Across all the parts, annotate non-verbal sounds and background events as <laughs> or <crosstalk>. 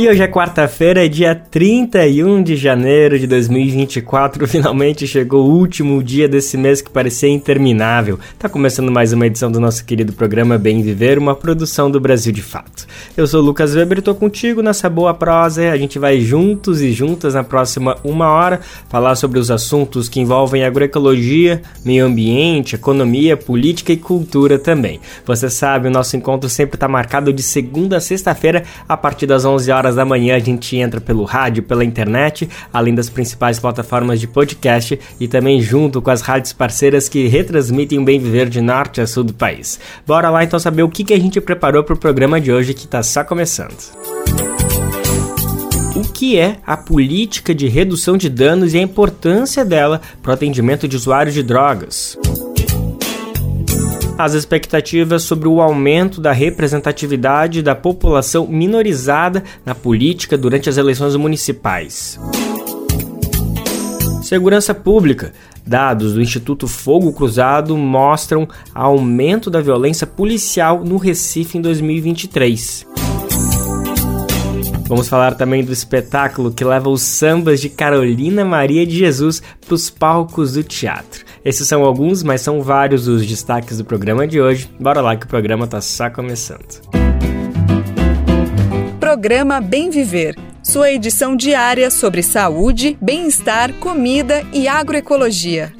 E hoje é quarta-feira, dia 31 de janeiro de 2024. Finalmente chegou o último dia desse mês que parecia interminável. Tá começando mais uma edição do nosso querido programa Bem Viver, uma produção do Brasil de Fato. Eu sou o Lucas Weber e tô contigo nessa boa prosa. A gente vai juntos e juntas na próxima uma hora falar sobre os assuntos que envolvem agroecologia, meio ambiente, economia, política e cultura também. Você sabe, o nosso encontro sempre está marcado de segunda a sexta-feira a partir das 11 horas horas da manhã a gente entra pelo rádio, pela internet, além das principais plataformas de podcast e também junto com as rádios parceiras que retransmitem o bem viver de norte a sul do país. Bora lá então saber o que, que a gente preparou para o programa de hoje que está só começando. O que é a política de redução de danos e a importância dela para o atendimento de usuários de drogas? As expectativas sobre o aumento da representatividade da população minorizada na política durante as eleições municipais. Segurança Pública. Dados do Instituto Fogo Cruzado mostram aumento da violência policial no Recife em 2023. Vamos falar também do espetáculo que leva os sambas de Carolina Maria de Jesus para os palcos do teatro. Esses são alguns, mas são vários os destaques do programa de hoje. Bora lá que o programa está só começando. Programa Bem Viver. Sua edição diária sobre saúde, bem-estar, comida e agroecologia.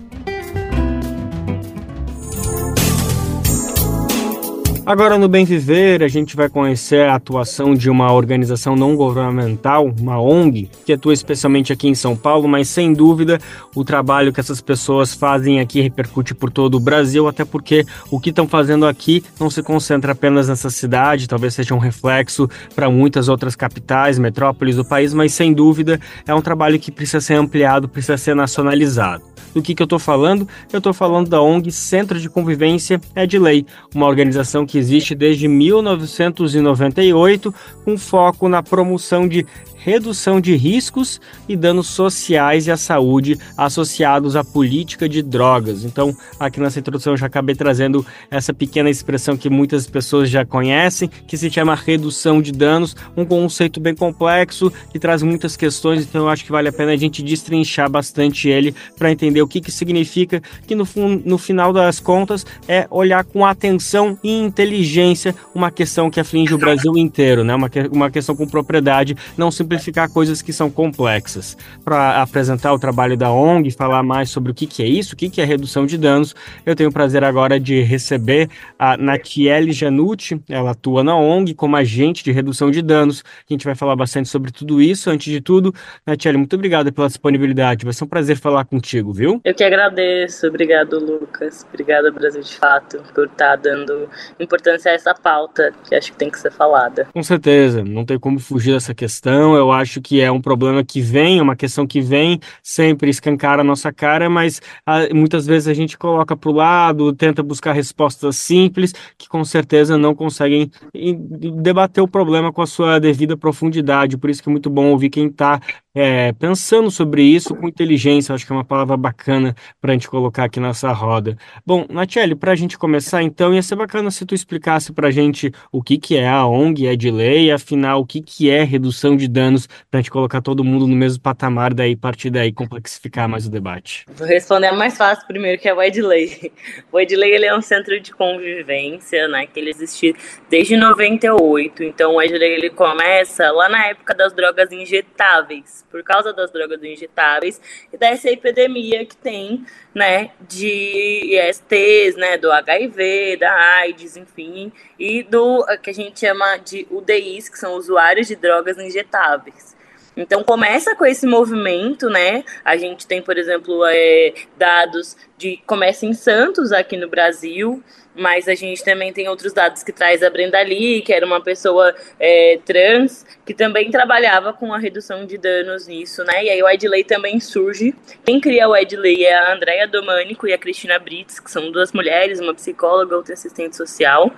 Agora no Bem Viver, a gente vai conhecer a atuação de uma organização não governamental, uma ONG, que atua especialmente aqui em São Paulo, mas sem dúvida o trabalho que essas pessoas fazem aqui repercute por todo o Brasil, até porque o que estão fazendo aqui não se concentra apenas nessa cidade, talvez seja um reflexo para muitas outras capitais, metrópoles do país, mas sem dúvida é um trabalho que precisa ser ampliado, precisa ser nacionalizado. Do que, que eu estou falando? Eu estou falando da ONG Centro de Convivência é de Lei, uma organização que existe desde 1998 com foco na promoção de redução de riscos e danos sociais e à saúde associados à política de drogas. Então, aqui nessa introdução eu já acabei trazendo essa pequena expressão que muitas pessoas já conhecem, que se chama redução de danos, um conceito bem complexo que traz muitas questões, então eu acho que vale a pena a gente destrinchar bastante ele para entender o que, que significa, que no, no final das contas é olhar com atenção e inteligência uma questão que aflige o Brasil inteiro, né? uma, uma questão com propriedade, não simplesmente simplificar coisas que são complexas. Para apresentar o trabalho da ONG, falar mais sobre o que, que é isso, o que, que é redução de danos, eu tenho o prazer agora de receber a Natiele Janucci, ela atua na ONG como agente de redução de danos. A gente vai falar bastante sobre tudo isso. Antes de tudo, Natiele, muito obrigado pela disponibilidade. Vai ser um prazer falar contigo, viu? Eu que agradeço. Obrigado, Lucas. Obrigada, Brasil de Fato, por estar tá dando importância a essa pauta que acho que tem que ser falada. Com certeza, não tem como fugir dessa questão eu acho que é um problema que vem, uma questão que vem sempre escancar a nossa cara, mas ah, muitas vezes a gente coloca para o lado, tenta buscar respostas simples que com certeza não conseguem debater o problema com a sua devida profundidade. Por isso que é muito bom ouvir quem está é, pensando sobre isso com inteligência, acho que é uma palavra bacana para a gente colocar aqui nessa roda. Bom, Natiele, para a gente começar então, ia ser bacana se tu explicasse para a gente o que, que é a ONG, é de lei, afinal, o que, que é redução de danos, para a gente colocar todo mundo no mesmo patamar, daí partir daí complexificar mais o debate. Vou responder mais fácil primeiro, que é o Edley. O Edley ele é um centro de convivência, né, que ele existe desde 98, então o Edley ele começa lá na época das drogas injetáveis, por causa das drogas injetáveis e dessa epidemia que tem, né, de ISTs, né, do HIV, da AIDS, enfim, e do que a gente chama de UDIs, que são usuários de drogas injetáveis. Então começa com esse movimento, né? A gente tem, por exemplo, é, dados de comércio em Santos aqui no Brasil, mas a gente também tem outros dados que traz a Brenda Lee, que era uma pessoa é, trans, que também trabalhava com a redução de danos nisso, né? E aí o Edley também surge. Quem cria o Edley é a Andrea Domânico e a Cristina Brits, que são duas mulheres, uma psicóloga, outra assistente social.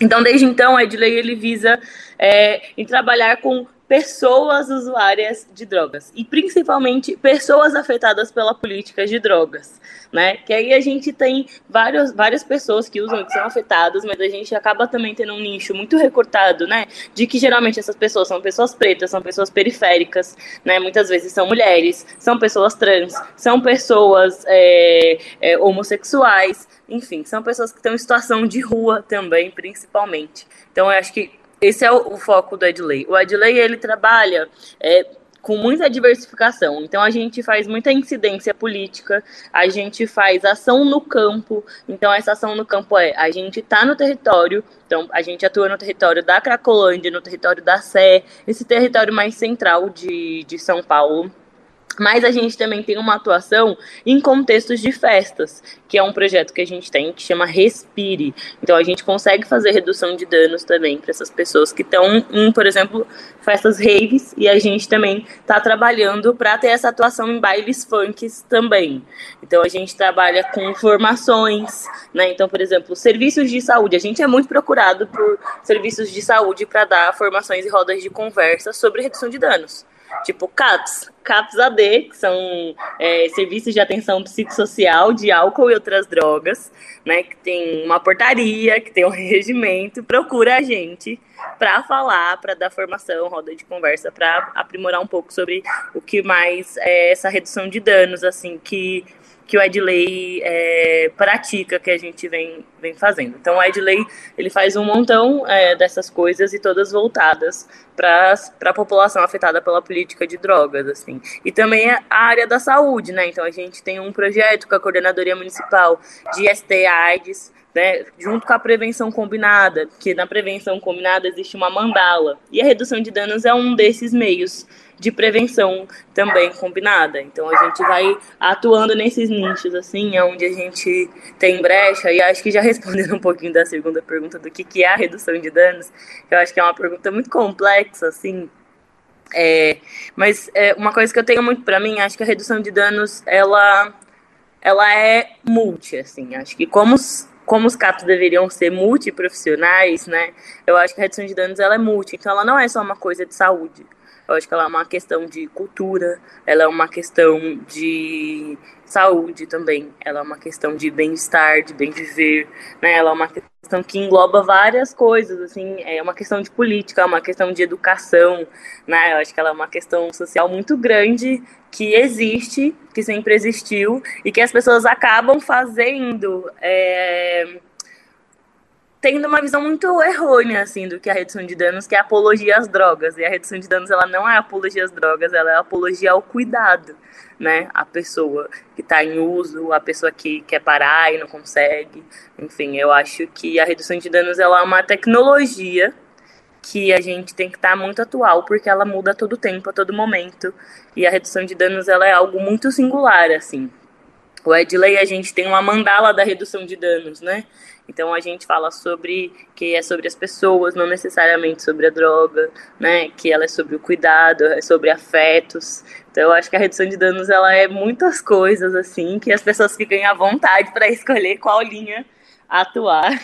Então, desde então, o Edley ele visa é, em trabalhar com pessoas usuárias de drogas e principalmente pessoas afetadas pela política de drogas, né? Que aí a gente tem vários, várias pessoas que usam, que são afetadas, mas a gente acaba também tendo um nicho muito recortado, né? De que geralmente essas pessoas são pessoas pretas, são pessoas periféricas, né? Muitas vezes são mulheres, são pessoas trans, são pessoas é, é, homossexuais, enfim, são pessoas que estão em situação de rua também, principalmente. Então, eu acho que esse é o, o foco do Edley. O Edley, ele trabalha é, com muita diversificação. Então a gente faz muita incidência política, a gente faz ação no campo. Então essa ação no campo é a gente está no território, então a gente atua no território da Cracolândia, no território da Sé, esse território mais central de, de São Paulo. Mas a gente também tem uma atuação em contextos de festas, que é um projeto que a gente tem que chama Respire. Então a gente consegue fazer redução de danos também para essas pessoas que estão em, por exemplo, festas raves, e a gente também está trabalhando para ter essa atuação em bailes funks também. Então a gente trabalha com formações, né? Então, por exemplo, serviços de saúde. A gente é muito procurado por serviços de saúde para dar formações e rodas de conversa sobre redução de danos tipo CAPS, CAPS AD, que são é, serviços de atenção psicossocial de álcool e outras drogas, né, que tem uma portaria, que tem um <laughs> regimento, procura a gente para falar, para dar formação, roda de conversa, para aprimorar um pouco sobre o que mais é essa redução de danos, assim, que que o Edley é, pratica, que a gente vem, vem fazendo. Então, o Edley, ele faz um montão é, dessas coisas e todas voltadas para a população afetada pela política de drogas, assim. E também a área da saúde, né? Então, a gente tem um projeto com a Coordenadoria Municipal de ST AIDS, né, junto com a prevenção combinada, que na prevenção combinada existe uma mandala. E a redução de danos é um desses meios de prevenção também combinada. Então a gente vai atuando nesses nichos, assim, onde a gente tem brecha, e acho que já <laughs> respondendo um pouquinho da segunda pergunta do que, que é a redução de danos, eu acho que é uma pergunta muito complexa, assim. É, mas é, uma coisa que eu tenho muito para mim, acho que a redução de danos, ela, ela é multi, assim. Acho que como como os CAPs deveriam ser multiprofissionais, né? Eu acho que a redução de danos ela é multi, então ela não é só uma coisa de saúde. Eu acho que ela é uma questão de cultura, ela é uma questão de saúde também, ela é uma questão de bem-estar, de bem viver, né? Ela é uma questão que engloba várias coisas, assim, é uma questão de política, é uma questão de educação, né? Eu acho que ela é uma questão social muito grande que existe, que sempre existiu e que as pessoas acabam fazendo é, tendo uma visão muito errônea, assim, do que é a redução de danos, que é apologia às drogas. E a redução de danos, ela não é apologia às drogas, ela é apologia ao cuidado, né? A pessoa que está em uso, a pessoa que quer parar e não consegue. Enfim, eu acho que a redução de danos, ela é uma tecnologia que a gente tem que estar tá muito atual, porque ela muda a todo tempo, a todo momento. E a redução de danos, ela é algo muito singular, assim. O Edley, a gente tem uma mandala da redução de danos, né? Então a gente fala sobre que é sobre as pessoas, não necessariamente sobre a droga, né? Que ela é sobre o cuidado, é sobre afetos. Então eu acho que a redução de danos ela é muitas coisas assim que as pessoas ficam à vontade para <laughs> escolher qual linha atuar.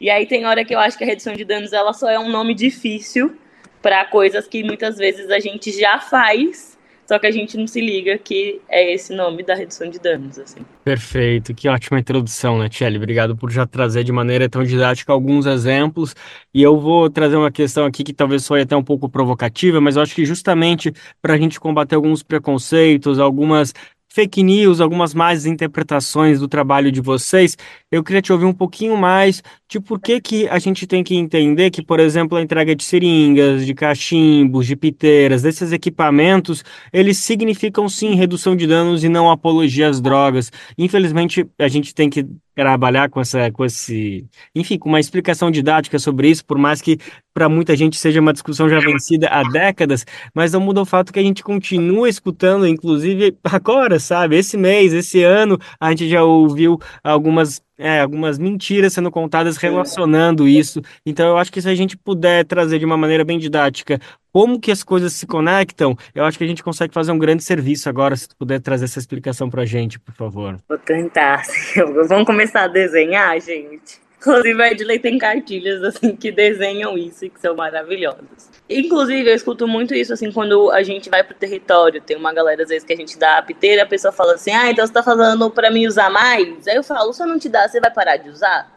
E aí tem hora que eu acho que a redução de danos ela só é um nome difícil para coisas que muitas vezes a gente já faz só que a gente não se liga que é esse nome da redução de danos, assim. Perfeito, que ótima introdução, né, Tchelle? Obrigado por já trazer de maneira tão didática alguns exemplos. E eu vou trazer uma questão aqui que talvez soe até um pouco provocativa, mas eu acho que justamente para a gente combater alguns preconceitos, algumas fake news, algumas más interpretações do trabalho de vocês. Eu queria te ouvir um pouquinho mais de por que, que a gente tem que entender que, por exemplo, a entrega de seringas, de cachimbos, de piteiras, desses equipamentos, eles significam sim redução de danos e não apologia às drogas. Infelizmente, a gente tem que trabalhar com essa, com esse, enfim, com uma explicação didática sobre isso, por mais que para muita gente seja uma discussão já vencida há décadas, mas não muda o fato que a gente continua escutando, inclusive agora, sabe? Esse mês, esse ano, a gente já ouviu algumas é, algumas mentiras sendo contadas relacionando isso. Então, eu acho que se a gente puder trazer de uma maneira bem didática como que as coisas se conectam, eu acho que a gente consegue fazer um grande serviço agora, se tu puder trazer essa explicação para a gente, por favor. Vou tentar. <laughs> Vamos começar a desenhar, gente? Inclusive, a Edley tem cartilhas, assim, que desenham isso e que são maravilhosas. Inclusive, eu escuto muito isso, assim, quando a gente vai pro território. Tem uma galera, às vezes, que a gente dá a piteira, a pessoa fala assim, ah, então você tá falando pra mim usar mais? Aí eu falo, se eu não te dar, você vai parar de usar?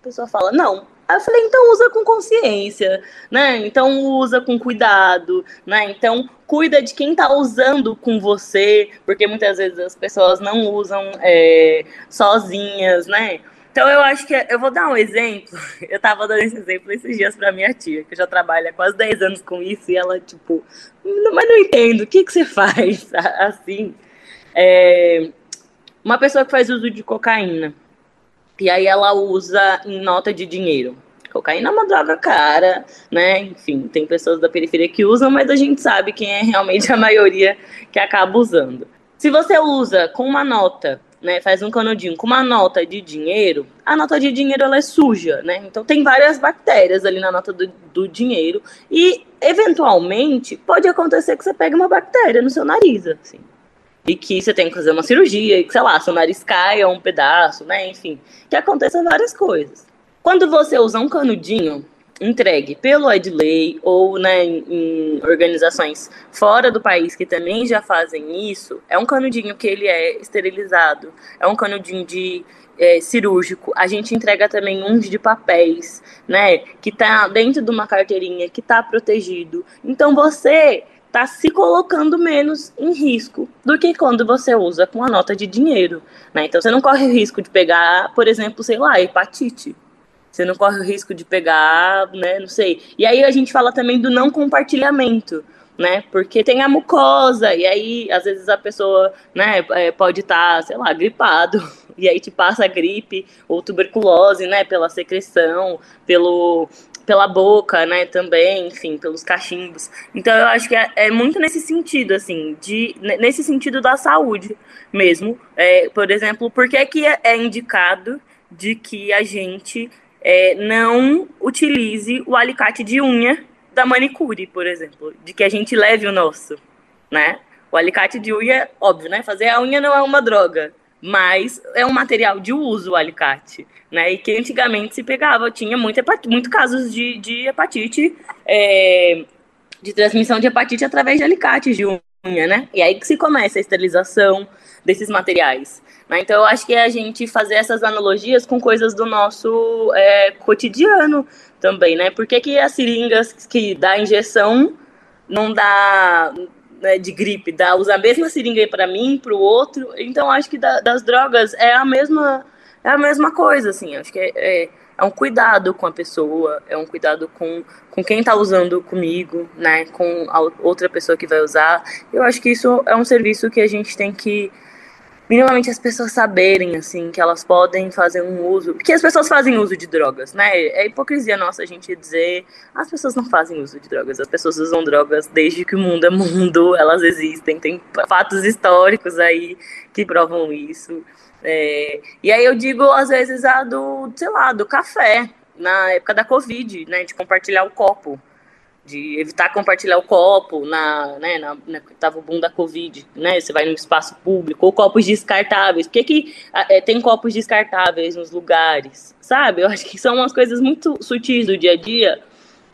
A pessoa fala, não. Aí eu falei, então usa com consciência, né? Então usa com cuidado, né? Então cuida de quem tá usando com você, porque muitas vezes as pessoas não usam é, sozinhas, né? Então eu acho que eu vou dar um exemplo. <laughs> Eu tava dando esse exemplo esses dias para minha tia, que já trabalha quase 10 anos com isso, e ela, tipo, mas não entendo, o que, que você <laughs> faz assim? É, uma pessoa que faz uso de cocaína. E aí ela usa em nota de dinheiro. Cocaína é uma droga cara, né? Enfim, tem pessoas da periferia que usam, mas a gente sabe quem é realmente a maioria que acaba usando. Se você usa com uma nota né, faz um canudinho com uma nota de dinheiro, a nota de dinheiro ela é suja, né? Então tem várias bactérias ali na nota do, do dinheiro e eventualmente pode acontecer que você pegue uma bactéria no seu nariz, assim. E que você tem que fazer uma cirurgia, e que, sei lá, seu nariz caia um pedaço, né? Enfim, que aconteça várias coisas. Quando você usa um canudinho, entregue pelo Edley ou né, em, organizações fora do país que também já fazem isso, é um canudinho que ele é esterilizado, é um canudinho de é, cirúrgico. A gente entrega também uns de papéis, né, que tá dentro de uma carteirinha que tá protegido. Então você tá se colocando menos em risco do que quando você usa com a nota de dinheiro, né? Então você não corre o risco de pegar, por exemplo, sei lá, hepatite você não corre o risco de pegar, né? Não sei. E aí a gente fala também do não compartilhamento, né? Porque tem a mucosa, e aí às vezes a pessoa, né, é, pode estar, tá, sei lá, gripado, <laughs> e aí te passa gripe ou tuberculose, né, pela secreção, pelo pela boca, né, também, enfim, pelos cachimbos. Então eu acho que é, é muito nesse sentido, assim, de nesse sentido da saúde mesmo. É, por exemplo, por que, que é indicado de que a gente é, não utilize o alicate de unha da manicure, por exemplo, de que a gente leve o nosso, né? O alicate de unha, óbvio, né? Fazer a unha não é uma droga, mas é um material de uso o alicate, né? E que antigamente se pegava, tinha muito, muito casos de, de hepatite, é, de transmissão de hepatite através de alicates de unha, né? E aí que se começa a esterilização desses materiais. Né? Então, eu acho que é a gente fazer essas analogias com coisas do nosso é, cotidiano também, né? Por que, que as seringas que dá injeção não dá né, de gripe, dá, usa a mesma seringa para mim, para o outro? Então, acho que da, das drogas é a mesma é a mesma coisa, assim. Acho que é, é, é um cuidado com a pessoa, é um cuidado com, com quem está usando comigo, né? Com a outra pessoa que vai usar. Eu acho que isso é um serviço que a gente tem que minimamente as pessoas saberem, assim, que elas podem fazer um uso. Porque as pessoas fazem uso de drogas, né? É hipocrisia nossa a gente dizer as pessoas não fazem uso de drogas, as pessoas usam drogas desde que o mundo é mundo, <laughs> elas existem, tem fatos históricos aí que provam isso. É, e aí eu digo, às vezes, a do, sei lá, do café, na época da Covid, né? De compartilhar o copo de evitar compartilhar o copo na, né, na, na tava o boom da Covid, né, você vai no espaço público, ou copos descartáveis, por que, que é, tem copos descartáveis nos lugares, sabe? Eu acho que são umas coisas muito sutis do dia a dia,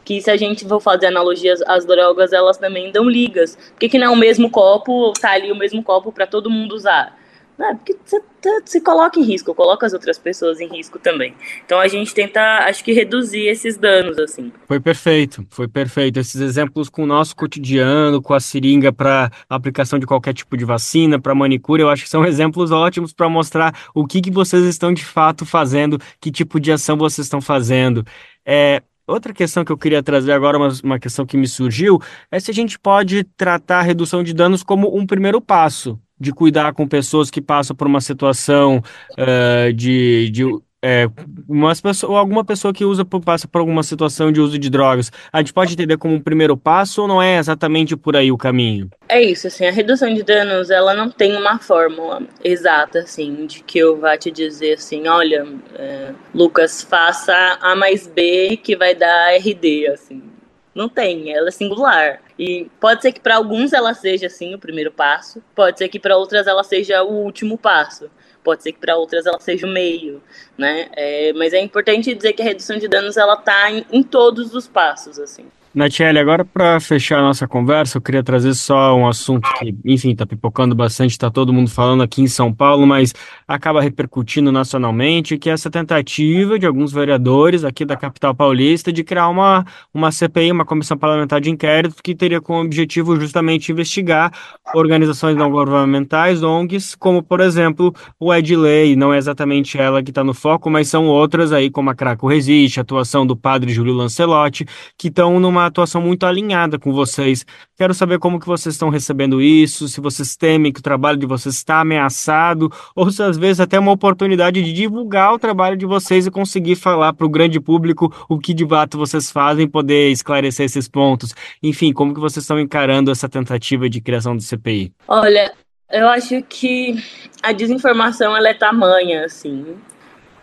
que se a gente for fazer analogias às drogas, elas também dão ligas. Por que, que não é o mesmo copo, tá ali o mesmo copo para todo mundo usar? Né? Porque você tá, se coloca em risco, coloca as outras pessoas em risco também. Então a gente tenta, acho que, reduzir esses danos, assim. Foi perfeito, foi perfeito. Esses exemplos com o nosso cotidiano, com a seringa para aplicação de qualquer tipo de vacina, para manicure, eu acho que são <laughs> exemplos ótimos para mostrar o que, que vocês estão de fato fazendo, que tipo de ação vocês estão fazendo. É, Outra questão que eu queria trazer agora, uma, uma questão que me surgiu, é se a gente pode tratar a redução de danos como um primeiro passo de cuidar com pessoas que passam por uma situação uh, de, de é, umas pessoas, ou alguma pessoa que usa passa por alguma situação de uso de drogas, a gente pode entender como um primeiro passo ou não é exatamente por aí o caminho? É isso, assim, a redução de danos, ela não tem uma fórmula exata, assim, de que eu vá te dizer assim, olha, é, Lucas, faça A mais B que vai dar RD, assim. Não tem, ela é singular. E pode ser que para alguns ela seja assim o primeiro passo, pode ser que para outras ela seja o último passo. pode ser que para outras ela seja o meio, né? É, mas é importante dizer que a redução de danos ela está em, em todos os passos, assim. Natiele, agora para fechar a nossa conversa, eu queria trazer só um assunto que, enfim, está pipocando bastante, está todo mundo falando aqui em São Paulo, mas acaba repercutindo nacionalmente, que é essa tentativa de alguns vereadores aqui da capital paulista de criar uma, uma CPI, uma comissão parlamentar de inquérito, que teria como objetivo justamente investigar organizações não governamentais, ONGs, como, por exemplo, o Edley, não é exatamente ela que está no foco, mas são outras aí, como a Craco Resiste, a atuação do padre Júlio Lancelotti, que estão numa atuação muito alinhada com vocês. Quero saber como que vocês estão recebendo isso, se vocês temem que o trabalho de vocês está ameaçado, ou se às vezes até uma oportunidade de divulgar o trabalho de vocês e conseguir falar para o grande público o que de fato vocês fazem, poder esclarecer esses pontos. Enfim, como que vocês estão encarando essa tentativa de criação do CPI? Olha, eu acho que a desinformação ela é tamanha, assim.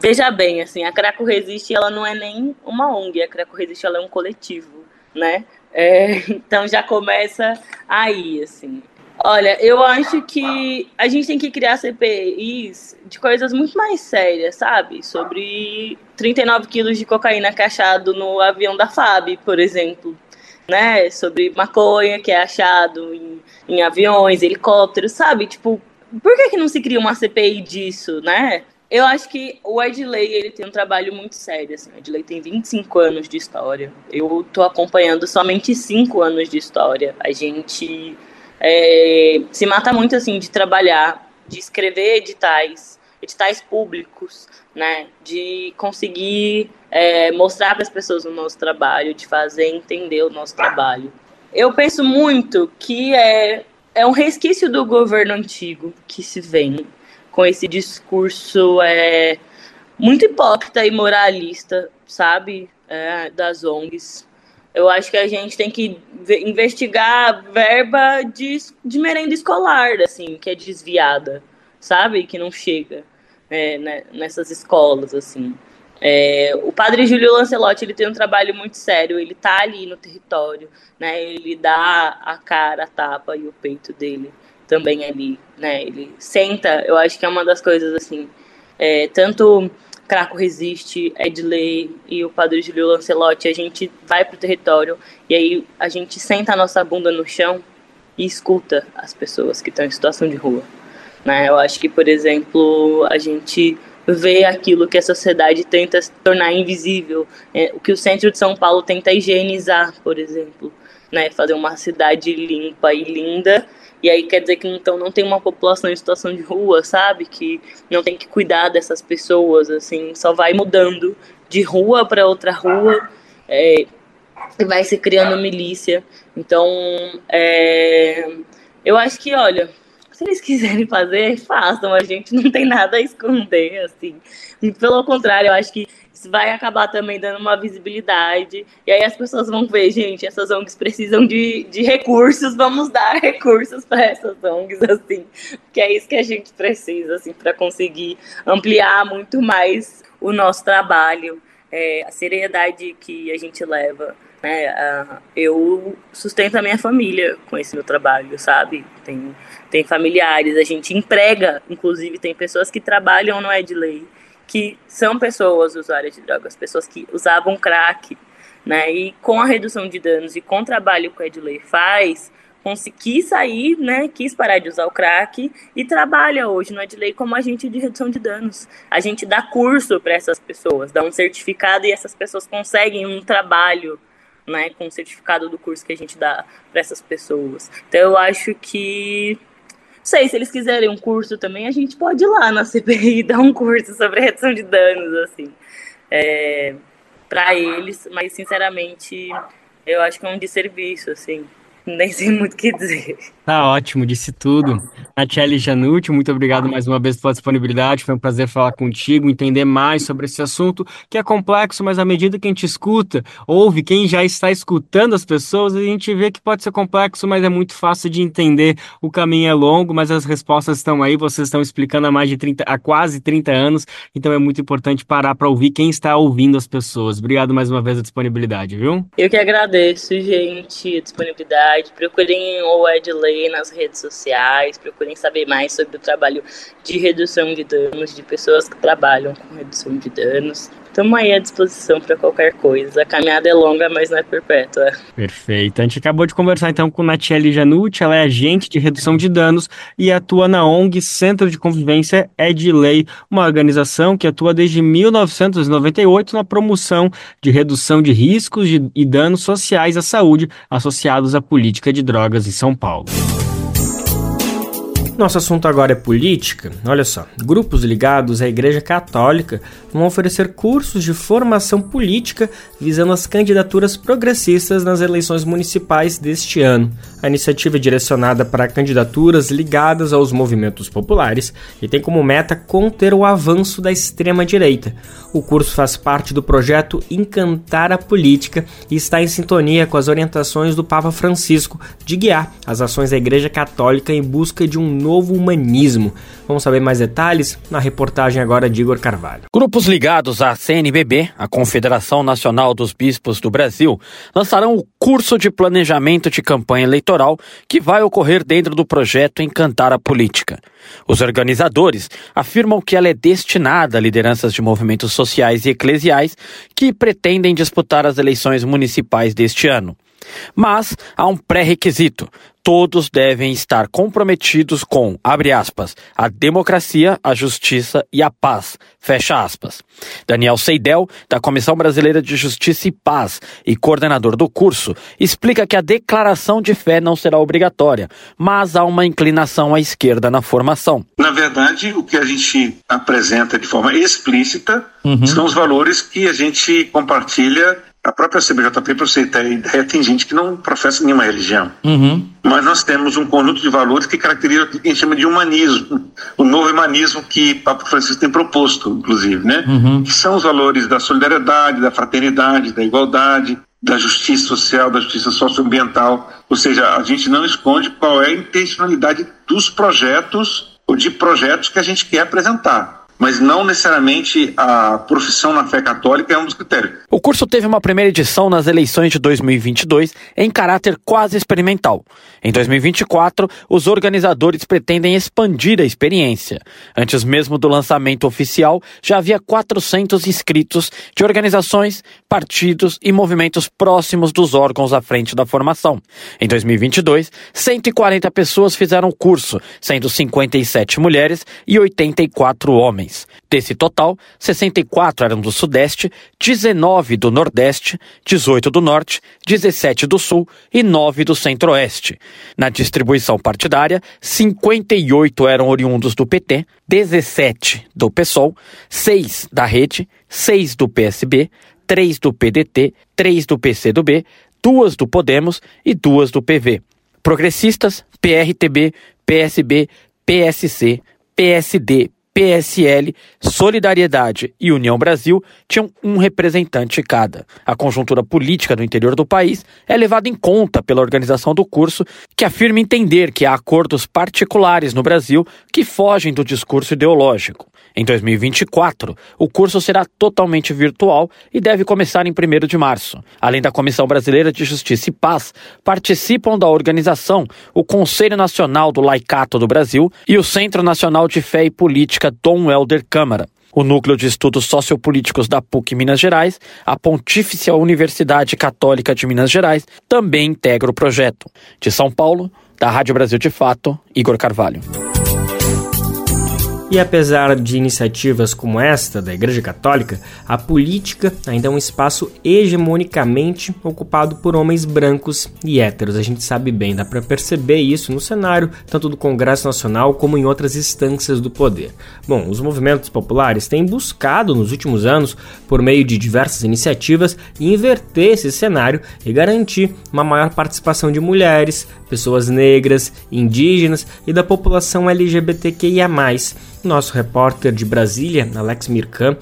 Veja bem, assim, a Craco Resiste, ela não é nem uma ONG, a Craco Resiste, ela é um coletivo né? É, <laughs> então já começa aí, assim. Olha, eu acho que a gente tem que criar CPIs de coisas muito mais sérias, sabe? Sobre 39 quilos de cocaína que é achado no avião da FAB, por exemplo. Né? Sobre maconha que é achado em, em aviões, helicópteros, sabe? Tipo, por que, que não se cria uma CPI disso, né? Eu acho que o Edley, ele tem um trabalho muito sério, assim. O Edley tem 25 anos de história. Eu tô acompanhando somente 5 anos de história. A gente é, se mata muito, assim, de trabalhar, de escrever editais, editais públicos, né? De conseguir é, mostrar para as pessoas o nosso trabalho, de fazer entender o nosso trabalho. Eu penso muito que é, é um resquício do governo antigo que se vem com esse discurso é, muito hipócrita e moralista, sabe, é, das ONGs. Eu acho que a gente tem que investigar verba de, de merenda escolar, assim, que é desviada, sabe, que não chega é, né, nessas escolas, assim. É, o padre Júlio Lancelotti ele tem um trabalho muito sério, ele tá ali no território, né? Ele dá a cara, a tapa e o peito dele também ali, né? Ele senta, eu acho que é uma das coisas assim, é, tanto Craco Resiste, Edley e o Padre Júlio Lancelotti, a gente vai pro território e aí a gente senta a nossa bunda no chão e escuta as pessoas que estão em situação de rua. Né? Eu acho que, por exemplo, a gente vê aquilo que a sociedade tenta tornar invisível, é, o que o centro de São Paulo tenta higienizar, por exemplo, né? fazer uma cidade limpa e linda e aí quer dizer que então não tem uma população em situação de rua, sabe? Que não tem que cuidar dessas pessoas, assim, só vai mudando de rua para outra rua é, e vai se criando milícia. Então, é, eu acho que, olha, se eles quiserem fazer, façam. A gente não tem nada a esconder, assim. Pelo contrário, eu acho que vai acabar também dando uma visibilidade. E aí as pessoas vão ver, gente, essas ONGs precisam de, de recursos, vamos dar <laughs> recursos para essas ONGs, assim, que é isso que a gente precisa, assim, para conseguir ampliar muito mais o nosso trabalho, é, a seriedade que a gente leva. Né? eu sustento a minha família com esse meu trabalho, sabe? Tem, tem familiares, a gente emprega, inclusive tem pessoas que trabalham no Edley que são pessoas usuárias de drogas, pessoas que usavam crack, né? E com a redução de danos e com o trabalho que o Edley faz, quis sair, né, quis parar de usar o crack e trabalha hoje no Edley como agente de redução de danos. A gente dá curso para essas pessoas, dá um certificado e essas pessoas conseguem um trabalho, né, com o certificado do curso que a gente dá para essas pessoas. Então eu acho que sei, se eles quiserem um curso também, a gente pode ir lá na <laughs> CPI dar um curso sobre redução de danos, assim, é, para eles, mas sinceramente eu acho que é um desserviço, assim, <laughs> nem sei muito o que dizer. Tá ótimo, disse tudo. Natiele Janucci, muito obrigado mais uma vez pela disponibilidade. Foi um prazer falar contigo, entender mais sobre esse assunto que é complexo, mas à medida que a gente escuta, ouve quem já está escutando as pessoas, a gente vê que pode ser complexo, mas é muito fácil de entender. O caminho é longo, mas as respostas estão aí. Vocês estão explicando há mais de 30, há quase 30 anos, então é muito importante parar para ouvir quem está ouvindo as pessoas. Obrigado mais uma vez a disponibilidade, viu? Eu que agradeço, gente, a disponibilidade procurem o Nas redes sociais, procurem saber mais sobre o trabalho de redução de danos de pessoas que trabalham com redução de danos. Estamos aí à disposição para qualquer coisa. A caminhada é longa, mas não é perpétua. Perfeito. A gente acabou de conversar então com Natiele Janucci, ela é agente de redução de danos e atua na ONG Centro de Convivência Edley, uma organização que atua desde 1998 na promoção de redução de riscos e danos sociais à saúde associados à política de drogas em São Paulo. Nosso assunto agora é política. Olha só, grupos ligados à Igreja Católica vão oferecer cursos de formação política visando as candidaturas progressistas nas eleições municipais deste ano. A iniciativa é direcionada para candidaturas ligadas aos movimentos populares e tem como meta conter o avanço da extrema-direita. O curso faz parte do projeto Encantar a Política e está em sintonia com as orientações do Papa Francisco de guiar as ações da Igreja Católica em busca de um novo novo humanismo. Vamos saber mais detalhes na reportagem agora de Igor Carvalho. Grupos ligados à CNBB, a Confederação Nacional dos Bispos do Brasil, lançarão o curso de planejamento de campanha eleitoral que vai ocorrer dentro do projeto Encantar a Política. Os organizadores afirmam que ela é destinada a lideranças de movimentos sociais e eclesiais que pretendem disputar as eleições municipais deste ano. Mas há um pré-requisito: todos devem estar comprometidos com, abre aspas, a democracia, a justiça e a paz, fecha aspas. Daniel Seidel, da Comissão Brasileira de Justiça e Paz e coordenador do curso, explica que a declaração de fé não será obrigatória, mas há uma inclinação à esquerda na formação. Na verdade, o que a gente apresenta de forma explícita uhum. são os valores que a gente compartilha a própria CBJP, para você ter ideia, tem gente que não professa nenhuma religião. Uhum. Mas nós temos um conjunto de valores que caracteriza o que a gente chama de humanismo, o novo humanismo que Papa Francisco tem proposto, inclusive, né? Uhum. Que são os valores da solidariedade, da fraternidade, da igualdade, da justiça social, da justiça socioambiental. Ou seja, a gente não esconde qual é a intencionalidade dos projetos ou de projetos que a gente quer apresentar mas não necessariamente a profissão na fé católica é um dos critérios. O curso teve uma primeira edição nas eleições de 2022 em caráter quase experimental. Em 2024, os organizadores pretendem expandir a experiência. Antes mesmo do lançamento oficial, já havia 400 inscritos de organizações, partidos e movimentos próximos dos órgãos à frente da formação. Em 2022, 140 pessoas fizeram o curso, sendo 57 mulheres e 84 homens. Desse total, 64 eram do Sudeste, 19 do Nordeste, 18 do Norte, 17 do Sul e 9 do Centro-Oeste. Na distribuição partidária, 58 eram oriundos do PT, 17 do PSOL, 6 da Rede, 6 do PSB, 3 do PDT, 3 do PCdoB, 2 do Podemos e 2 do PV. Progressistas, PRTB, PSB, PSC, PSD, PSL, Solidariedade e União Brasil tinham um representante cada. A conjuntura política do interior do país é levada em conta pela organização do curso, que afirma entender que há acordos particulares no Brasil que fogem do discurso ideológico. Em 2024, o curso será totalmente virtual e deve começar em 1 de março. Além da Comissão Brasileira de Justiça e Paz, participam da organização o Conselho Nacional do Laicato do Brasil e o Centro Nacional de Fé e Política Dom Helder Câmara. O Núcleo de Estudos Sociopolíticos da PUC Minas Gerais, a Pontífice Universidade Católica de Minas Gerais, também integra o projeto. De São Paulo, da Rádio Brasil de Fato, Igor Carvalho. E apesar de iniciativas como esta da Igreja Católica, a política ainda é um espaço hegemonicamente ocupado por homens brancos e héteros. A gente sabe bem, dá para perceber isso no cenário tanto do Congresso Nacional como em outras instâncias do poder. Bom, os movimentos populares têm buscado nos últimos anos, por meio de diversas iniciativas, inverter esse cenário e garantir uma maior participação de mulheres, pessoas negras, indígenas e da população LGBTQIA nosso repórter de Brasília, Alex Mirkan,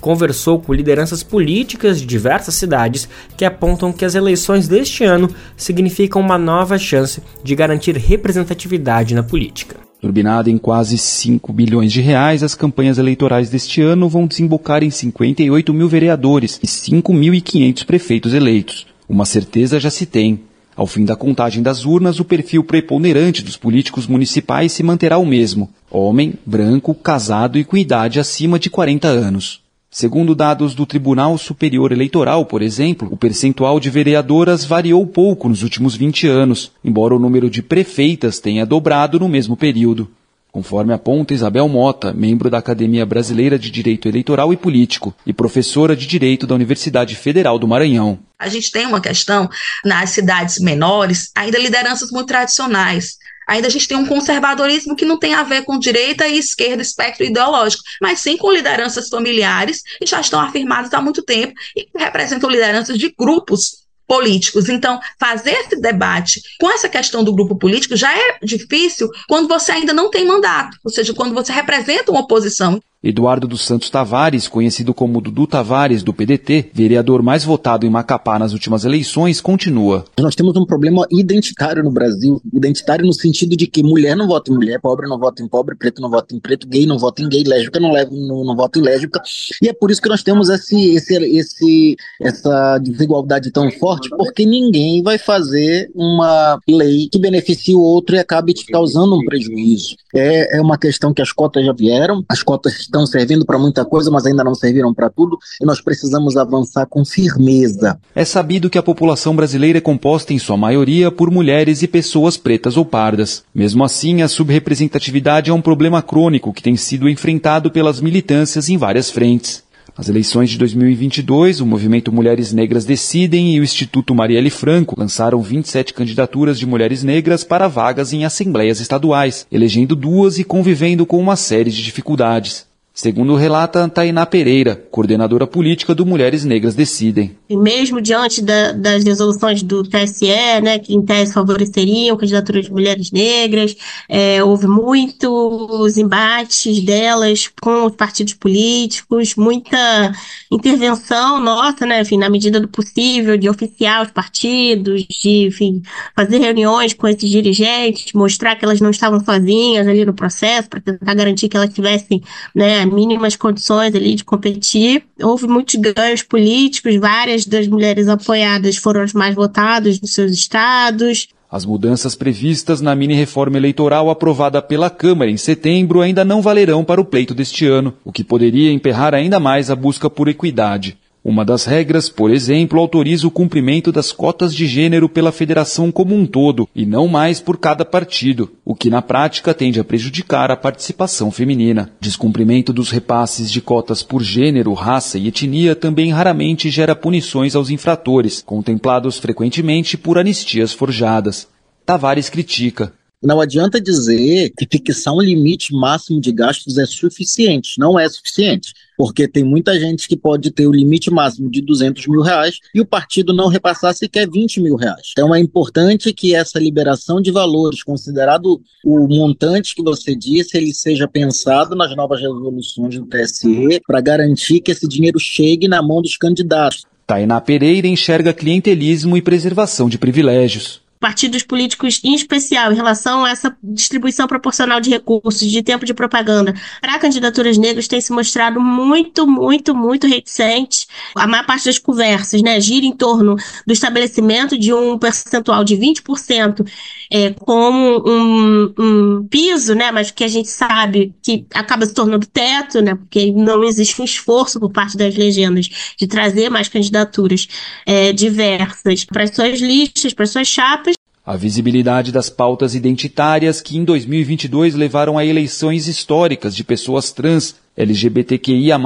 conversou com lideranças políticas de diversas cidades que apontam que as eleições deste ano significam uma nova chance de garantir representatividade na política. Turbinada em quase 5 bilhões de reais, as campanhas eleitorais deste ano vão desembocar em 58 mil vereadores e 5.500 prefeitos eleitos. Uma certeza já se tem: Ao fim da contagem das urnas, o perfil preponderante dos políticos municipais se manterá o mesmo: homem, branco, casado e com idade acima de 40 anos. Segundo dados do Tribunal Superior Eleitoral, por exemplo, o percentual de vereadoras variou pouco nos últimos 20 anos, embora o número de prefeitas tenha dobrado no mesmo período. Conforme aponta Isabel Mota, membro da Academia Brasileira de Direito Eleitoral e Político e professora de Direito da Universidade Federal do Maranhão. A gente tem uma questão nas cidades menores, ainda lideranças muito tradicionais. Ainda a gente tem um conservadorismo que não tem a ver com direita e esquerda, espectro ideológico, mas sim com lideranças familiares que já estão afirmadas há muito tempo e que representam lideranças de grupos políticos. Então, fazer esse debate com essa questão do grupo político já é difícil quando você ainda não tem mandato, ou seja, quando você representa uma oposição. Eduardo dos Santos Tavares, conhecido como Dudu Tavares, do PDT, vereador mais votado em Macapá nas últimas eleições, continua. Nós temos um problema identitário no Brasil. Identitário no sentido de que mulher não vota em mulher, pobre não vota em pobre, preto não vota em preto, gay não vota em gay, lésbica não, leva, não, não vota em lésbica. E é por isso que nós temos esse, esse, esse, essa desigualdade tão forte, porque ninguém vai fazer uma lei que beneficie o outro e acabe te causando um prejuízo. É, é uma questão que as cotas já vieram, as cotas estão servindo para muita coisa, mas ainda não serviram para tudo, e nós precisamos avançar com firmeza. É sabido que a população brasileira é composta em sua maioria por mulheres e pessoas pretas ou pardas. Mesmo assim, a subrepresentatividade é um problema crônico que tem sido enfrentado pelas militâncias em várias frentes. Nas eleições de 2022, o movimento Mulheres Negras Decidem e o Instituto Marielle Franco lançaram 27 candidaturas de mulheres negras para vagas em assembleias estaduais, elegendo duas e convivendo com uma série de dificuldades. Segundo relata Tainá Pereira, coordenadora política do Mulheres Negras Decidem. E mesmo diante da, das resoluções do TSE, né, que em tese favoreceriam a candidatura de mulheres negras, é, houve muitos embates delas com os partidos políticos, muita intervenção nossa, né, enfim, na medida do possível, de oficiar os partidos, de, enfim, fazer reuniões com esses dirigentes, mostrar que elas não estavam sozinhas ali no processo, para tentar garantir que elas tivessem, né, mínimas condições ali de competir. Houve muitos ganhos políticos, várias das mulheres apoiadas foram as mais votadas nos seus estados. As mudanças previstas na mini-reforma eleitoral aprovada pela Câmara em setembro ainda não valerão para o pleito deste ano, o que poderia emperrar ainda mais a busca por equidade. Uma das regras, por exemplo, autoriza o cumprimento das cotas de gênero pela federação como um todo e não mais por cada partido, o que na prática tende a prejudicar a participação feminina. Descumprimento dos repasses de cotas por gênero, raça e etnia também raramente gera punições aos infratores, contemplados frequentemente por anistias forjadas. Tavares critica. Não adianta dizer que fixar um limite máximo de gastos é suficiente. Não é suficiente, porque tem muita gente que pode ter o limite máximo de 200 mil reais e o partido não repassar sequer 20 mil reais. Então é importante que essa liberação de valores, considerado o montante que você disse, ele seja pensado nas novas resoluções do TSE para garantir que esse dinheiro chegue na mão dos candidatos. Tainá Pereira enxerga clientelismo e preservação de privilégios partidos políticos, em especial em relação a essa distribuição proporcional de recursos, de tempo de propaganda para candidaturas negras, tem se mostrado muito, muito, muito reticente. A maior parte das conversas né, gira em torno do estabelecimento de um percentual de 20% é, como um, um piso, né, mas que a gente sabe que acaba se tornando teto, né, porque não existe um esforço por parte das legendas de trazer mais candidaturas é, diversas para as suas listas, para as suas chapas, a visibilidade das pautas identitárias que em 2022 levaram a eleições históricas de pessoas trans, LGBTQIA+,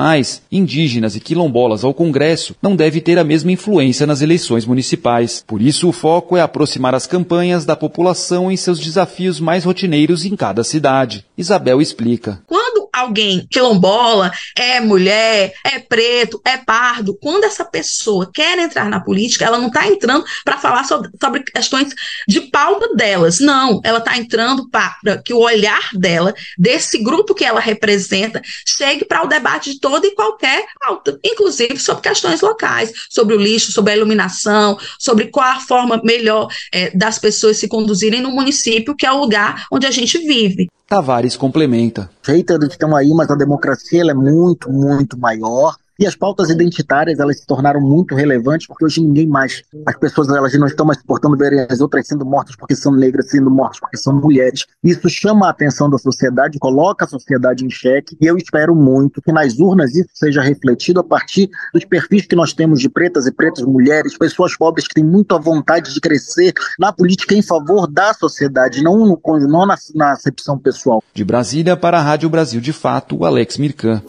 indígenas e quilombolas ao Congresso não deve ter a mesma influência nas eleições municipais. Por isso, o foco é aproximar as campanhas da população em seus desafios mais rotineiros em cada cidade. Isabel explica. Quando alguém quilombola, é mulher, é preto, é pardo, quando essa pessoa quer entrar na política, ela não está entrando para falar sobre, sobre, questões de pauta delas. Não, ela está entrando para que o olhar dela, desse grupo que ela representa, chegue para o debate de toda e qualquer pauta, inclusive sobre questões locais, sobre o lixo, sobre a iluminação, sobre qual a forma melhor é, das pessoas se conduzirem no município, que é o lugar onde a gente vive. Tavares complementa. Haters estão aí, mas a democracia é muito, muito maior. E as pautas identitárias, elas se tornaram muito relevantes, porque hoje ninguém mais, as pessoas elas não estão mais suportando verem as outras sendo mortas porque são negras, sendo mortas porque são mulheres. Isso chama a atenção da sociedade, coloca a sociedade em xeque, e eu espero muito que nas urnas isso seja refletido a partir dos perfis que nós temos de pretas e pretas, mulheres, pessoas pobres que têm muita vontade de crescer na política em favor da sociedade, não, no, não na, na acepção pessoal. De Brasília para a Rádio Brasil de Fato, Alex Mirkan.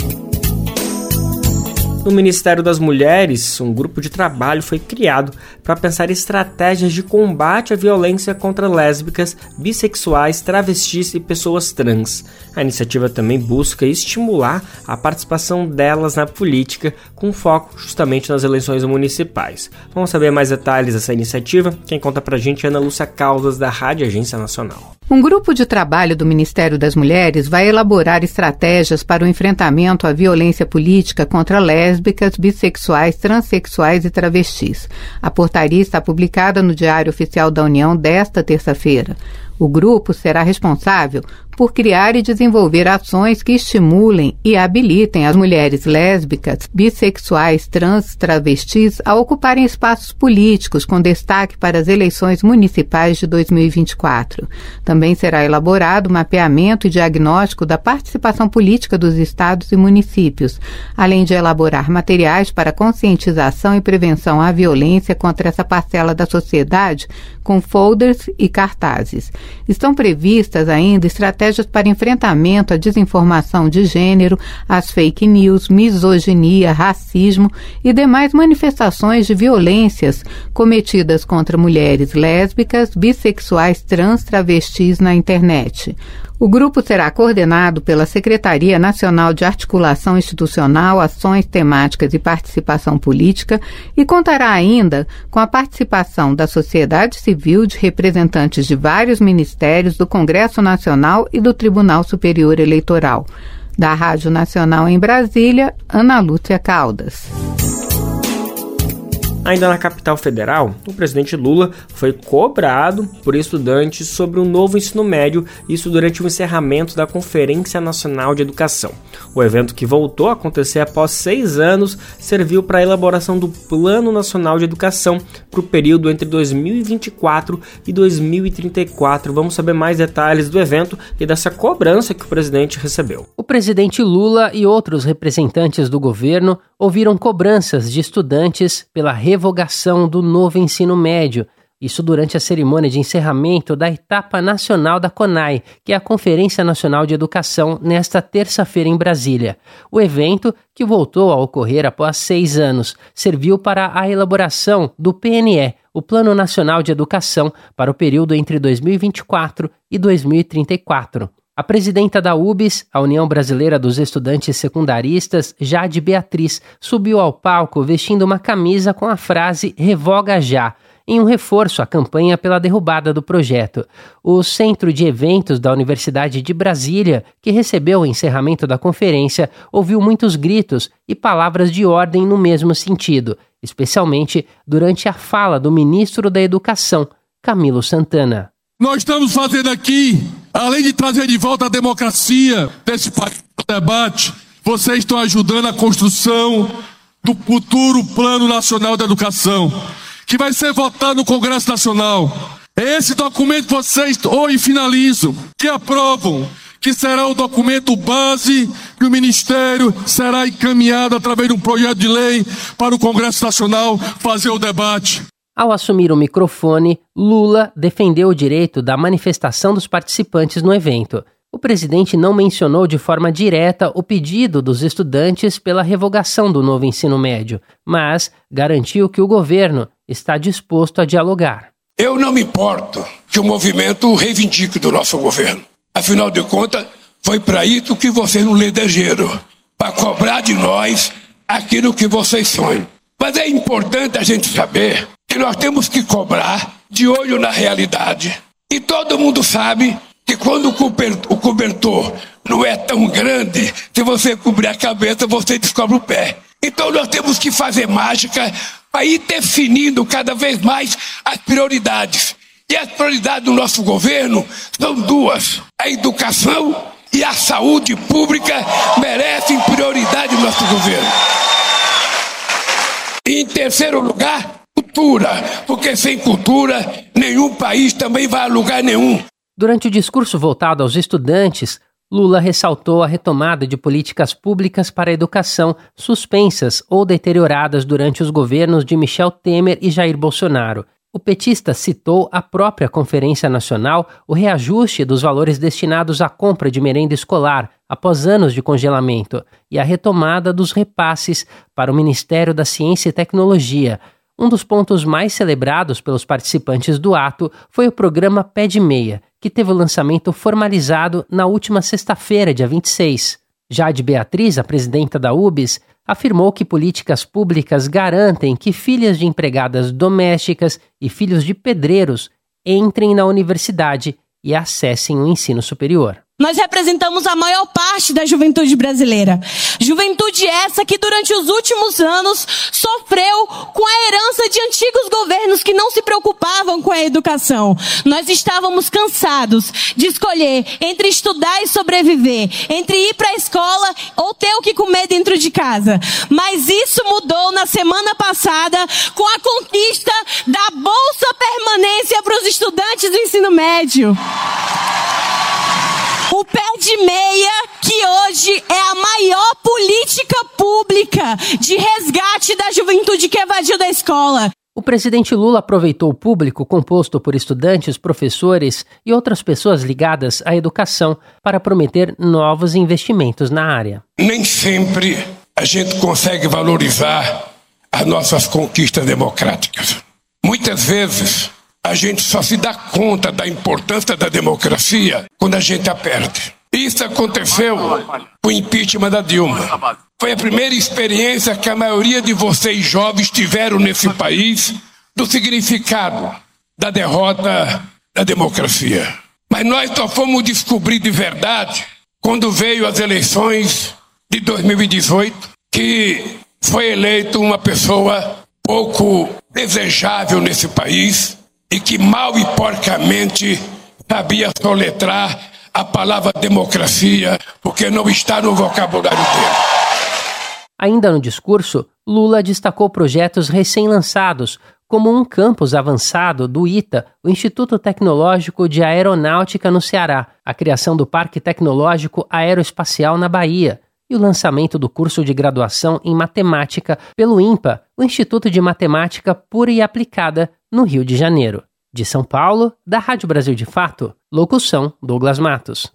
No Ministério das Mulheres, um grupo de trabalho foi criado para pensar estratégias de combate à violência contra lésbicas, bissexuais, travestis e pessoas trans. A iniciativa também busca estimular a participação delas na política, com foco justamente nas eleições municipais. Vamos saber mais detalhes dessa iniciativa? Quem conta pra gente é Ana Lúcia Caldas, da Rádio Agência Nacional. Um grupo de trabalho do Ministério das Mulheres vai elaborar estratégias para o enfrentamento à violência política contra lésbicas, bissexuais, transexuais e travestis. A portaria está publicada no Diário Oficial da União desta terça-feira. O grupo será responsável por criar e desenvolver ações que estimulem e habilitem as mulheres lésbicas, bissexuais, trans, travestis a ocuparem espaços políticos com destaque para as eleições municipais de 2024. Também será elaborado mapeamento e diagnóstico da participação política dos estados e municípios, além de elaborar materiais para conscientização e prevenção à violência contra essa parcela da sociedade, com folders e cartazes. Estão previstas ainda estratégias para enfrentamento à desinformação de gênero, às fake news, misoginia, racismo e demais manifestações de violências cometidas contra mulheres lésbicas, bissexuais, trans, travestis na internet. O grupo será coordenado pela Secretaria Nacional de Articulação Institucional, Ações Temáticas e Participação Política e contará ainda com a participação da sociedade civil, de representantes de vários ministérios, do Congresso Nacional e do Tribunal Superior Eleitoral. Da Rádio Nacional em Brasília, Ana Lúcia Caldas. Ainda na capital federal, o presidente Lula foi cobrado por estudantes sobre o novo ensino médio, isso durante o encerramento da Conferência Nacional de Educação. O evento, que voltou a acontecer após seis anos, serviu para a elaboração do Plano Nacional de Educação para o período entre 2024 e 2034. Vamos saber mais detalhes do evento e dessa cobrança que o presidente recebeu. O presidente Lula e outros representantes do governo ouviram cobranças de estudantes pela revogação do novo ensino médio. Isso durante a cerimônia de encerramento da etapa nacional da CONAI, que é a Conferência Nacional de Educação, nesta terça-feira em Brasília. O evento, que voltou a ocorrer após seis anos, serviu para a elaboração do PNE, o Plano Nacional de Educação, para o período entre 2024 e 2034. A presidenta da UBS, a União Brasileira dos Estudantes Secundaristas, Jade Beatriz, subiu ao palco vestindo uma camisa com a frase Revoga Já, em um reforço à campanha pela derrubada do projeto. O Centro de Eventos da Universidade de Brasília, que recebeu o encerramento da conferência, ouviu muitos gritos e palavras de ordem no mesmo sentido, especialmente durante a fala do ministro da Educação, Camilo Santana. Nós estamos fazendo aqui, além de trazer de volta a democracia desse debate, vocês estão ajudando a construção do futuro Plano Nacional de Educação, que vai ser votado no Congresso Nacional. É esse documento que vocês hoje finalizam, que aprovam, que será o documento base que o Ministério será encaminhado através de um projeto de lei para o Congresso Nacional fazer o debate. Ao assumir o microfone, Lula defendeu o direito da manifestação dos participantes no evento. O presidente não mencionou de forma direta o pedido dos estudantes pela revogação do novo ensino médio, mas garantiu que o governo está disposto a dialogar. Eu não me importo que o movimento reivindique do nosso governo. Afinal de contas, foi para isso que vocês nos elegeram para cobrar de nós aquilo que vocês sonham. Mas é importante a gente saber que nós temos que cobrar de olho na realidade. E todo mundo sabe que quando o cobertor não é tão grande, se você cobrir a cabeça, você descobre o pé. Então nós temos que fazer mágica para ir definindo cada vez mais as prioridades. E as prioridades do nosso governo são duas: a educação e a saúde pública merecem prioridade no nosso governo. E em terceiro lugar, cultura, porque sem cultura nenhum país também vai a lugar nenhum. Durante o discurso voltado aos estudantes, Lula ressaltou a retomada de políticas públicas para a educação suspensas ou deterioradas durante os governos de Michel Temer e Jair Bolsonaro. O petista citou a própria Conferência Nacional o reajuste dos valores destinados à compra de merenda escolar após anos de congelamento e a retomada dos repasses para o Ministério da Ciência e Tecnologia. Um dos pontos mais celebrados pelos participantes do ato foi o programa Pé de Meia, que teve o lançamento formalizado na última sexta-feira, dia 26. Jade Beatriz, a presidenta da UBS, afirmou que políticas públicas garantem que filhas de empregadas domésticas e filhos de pedreiros entrem na universidade e acessem o ensino superior. Nós representamos a maior parte da juventude brasileira. Juventude essa que durante os últimos anos sofreu com a herança de antigos governos que não se preocupavam com a educação. Nós estávamos cansados de escolher entre estudar e sobreviver, entre ir para a escola ou ter o que comer dentro de casa. Mas isso mudou na semana passada com a conquista da bolsa permanência para os estudantes do ensino médio. O pé de meia, que hoje é a maior política pública de resgate da juventude que evadiu da escola. O presidente Lula aproveitou o público composto por estudantes, professores e outras pessoas ligadas à educação para prometer novos investimentos na área. Nem sempre a gente consegue valorizar as nossas conquistas democráticas. Muitas vezes a gente só se dá conta da importância da democracia quando a gente a perde. Isso aconteceu com o impeachment da Dilma. Foi a primeira experiência que a maioria de vocês jovens tiveram nesse país do significado da derrota da democracia. Mas nós só fomos descobrir de verdade quando veio as eleições de 2018, que foi eleito uma pessoa pouco desejável nesse país, e que mal e porcamente sabia soletrar a palavra democracia, porque não está no vocabulário dele. Ainda no discurso, Lula destacou projetos recém-lançados, como um campus avançado do ITA, o Instituto Tecnológico de Aeronáutica no Ceará, a criação do Parque Tecnológico Aeroespacial na Bahia e o lançamento do curso de graduação em matemática pelo INPA, o Instituto de Matemática Pura e Aplicada, no Rio de Janeiro. De São Paulo, da Rádio Brasil de Fato, locução Douglas Matos.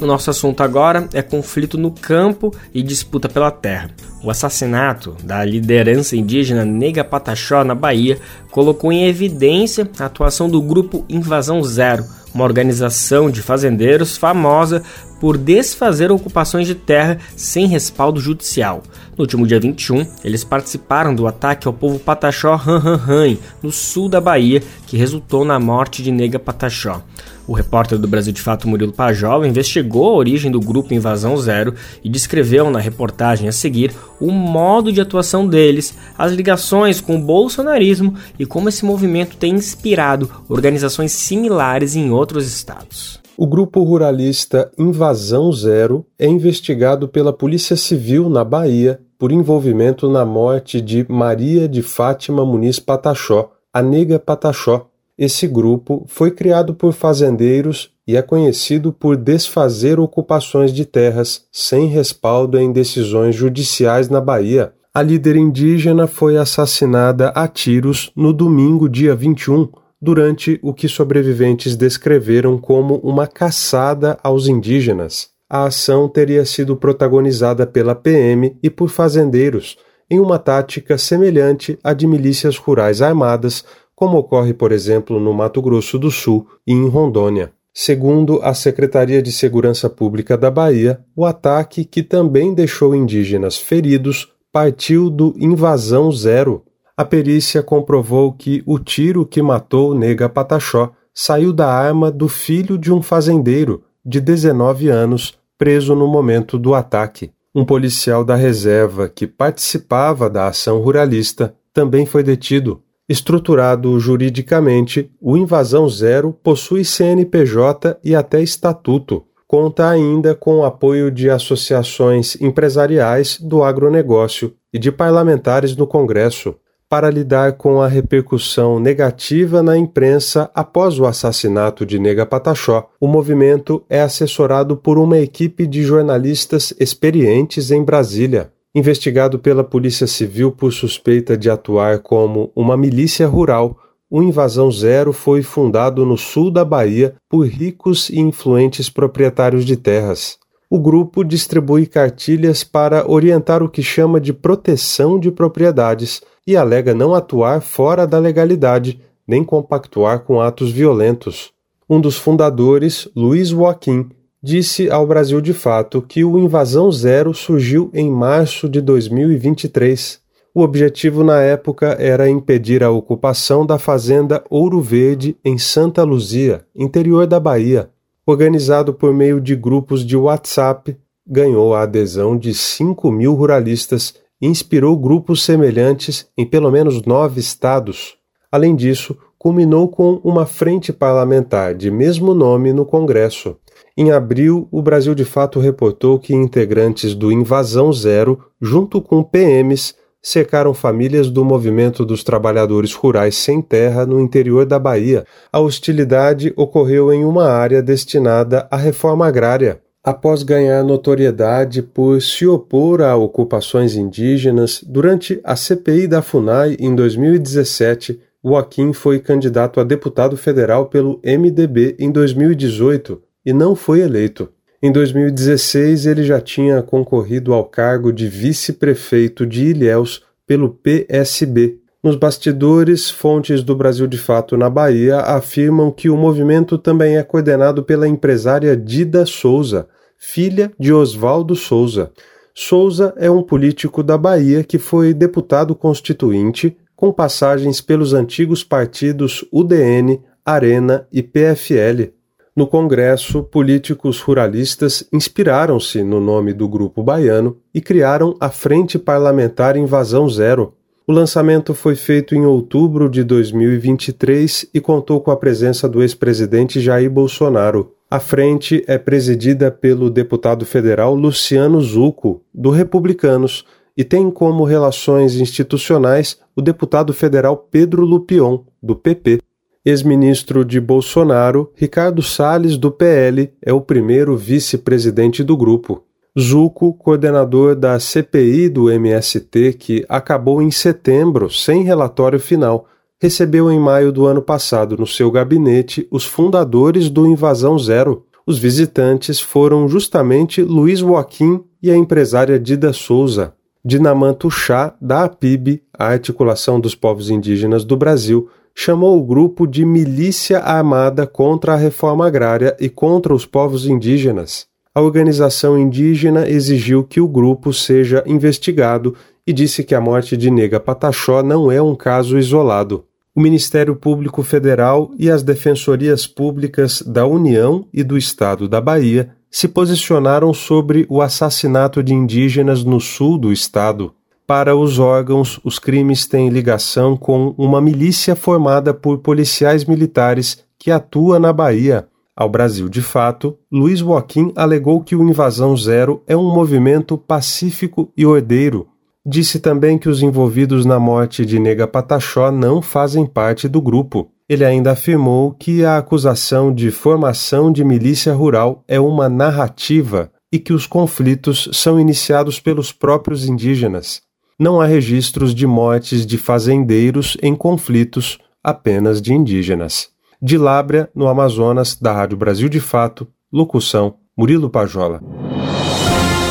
O nosso assunto agora é conflito no campo e disputa pela terra. O assassinato da liderança indígena Nega Pataxó na Bahia colocou em evidência a atuação do grupo Invasão Zero, uma organização de fazendeiros famosa por desfazer ocupações de terra sem respaldo judicial. No último dia 21, eles participaram do ataque ao povo Pataxó Ranranran, no sul da Bahia, que resultou na morte de Nega Pataxó. O repórter do Brasil de Fato Murilo Pajol investigou a origem do grupo Invasão Zero e descreveu na reportagem a seguir o modo de atuação deles, as ligações com o bolsonarismo e como esse movimento tem inspirado organizações similares em outros estados. O grupo ruralista Invasão Zero é investigado pela Polícia Civil na Bahia por envolvimento na morte de Maria de Fátima Muniz Pataxó, a nega Pataxó, esse grupo foi criado por fazendeiros e é conhecido por desfazer ocupações de terras sem respaldo em decisões judiciais na Bahia. A líder indígena foi assassinada a tiros no domingo, dia 21, durante o que sobreviventes descreveram como uma caçada aos indígenas. A ação teria sido protagonizada pela PM e por fazendeiros, em uma tática semelhante à de milícias rurais armadas como ocorre, por exemplo, no Mato Grosso do Sul e em Rondônia. Segundo a Secretaria de Segurança Pública da Bahia, o ataque, que também deixou indígenas feridos, partiu do Invasão Zero. A perícia comprovou que o tiro que matou Nega Pataxó saiu da arma do filho de um fazendeiro, de 19 anos, preso no momento do ataque. Um policial da reserva que participava da ação ruralista também foi detido. Estruturado juridicamente, o Invasão Zero possui CNPJ e até estatuto. conta ainda com o apoio de associações empresariais do agronegócio e de parlamentares no Congresso para lidar com a repercussão negativa na imprensa após o assassinato de Nega Pataxó. O movimento é assessorado por uma equipe de jornalistas experientes em Brasília. Investigado pela Polícia Civil por suspeita de atuar como uma milícia rural, o Invasão Zero foi fundado no sul da Bahia por ricos e influentes proprietários de terras. O grupo distribui cartilhas para orientar o que chama de proteção de propriedades e alega não atuar fora da legalidade nem compactuar com atos violentos. Um dos fundadores, Luiz Joaquim, disse ao Brasil de Fato que o Invasão Zero surgiu em março de 2023 o objetivo na época era impedir a ocupação da fazenda Ouro Verde em Santa Luzia, interior da Bahia. Organizado por meio de grupos de WhatsApp, ganhou a adesão de 5 mil ruralistas inspirou grupos semelhantes em pelo menos nove estados. Além disso, culminou com uma frente parlamentar de mesmo nome no Congresso. Em abril, o Brasil de Fato reportou que integrantes do Invasão Zero, junto com PMs, cercaram famílias do movimento dos trabalhadores rurais sem terra no interior da Bahia. A hostilidade ocorreu em uma área destinada à reforma agrária. Após ganhar notoriedade por se opor a ocupações indígenas, durante a CPI da FUNAI em 2017, Joaquim foi candidato a deputado federal pelo MDB em 2018 e não foi eleito. Em 2016, ele já tinha concorrido ao cargo de vice-prefeito de Ilhéus pelo PSB. Nos bastidores, fontes do Brasil de Fato na Bahia afirmam que o movimento também é coordenado pela empresária Dida Souza, filha de Oswaldo Souza. Souza é um político da Bahia que foi deputado constituinte, com passagens pelos antigos partidos UDN, Arena e PFL. No Congresso, políticos ruralistas inspiraram-se no nome do grupo baiano e criaram a Frente Parlamentar Invasão Zero. O lançamento foi feito em outubro de 2023 e contou com a presença do ex-presidente Jair Bolsonaro. A frente é presidida pelo deputado federal Luciano Zucco, do Republicanos, e tem como relações institucionais o deputado federal Pedro Lupion, do PP. Ex-ministro de Bolsonaro, Ricardo Salles, do PL, é o primeiro vice-presidente do grupo. Zuco, coordenador da CPI do MST, que acabou em setembro sem relatório final, recebeu em maio do ano passado no seu gabinete os fundadores do Invasão Zero. Os visitantes foram justamente Luiz Joaquim e a empresária Dida Souza. Dinamanto Chá, da APIB, a Articulação dos Povos Indígenas do Brasil, chamou o grupo de milícia armada contra a reforma agrária e contra os povos indígenas. A organização indígena exigiu que o grupo seja investigado e disse que a morte de Nega Pataxó não é um caso isolado. O Ministério Público Federal e as defensorias públicas da União e do Estado da Bahia se posicionaram sobre o assassinato de indígenas no sul do estado. Para os órgãos, os crimes têm ligação com uma milícia formada por policiais militares que atua na Bahia. Ao Brasil de Fato, Luiz Joaquim alegou que o Invasão Zero é um movimento pacífico e ordeiro. Disse também que os envolvidos na morte de Nega Pataxó não fazem parte do grupo. Ele ainda afirmou que a acusação de formação de milícia rural é uma narrativa e que os conflitos são iniciados pelos próprios indígenas não há registros de mortes de fazendeiros em conflitos, apenas de indígenas. De Lábrea, no Amazonas, da Rádio Brasil de Fato, locução Murilo Pajola.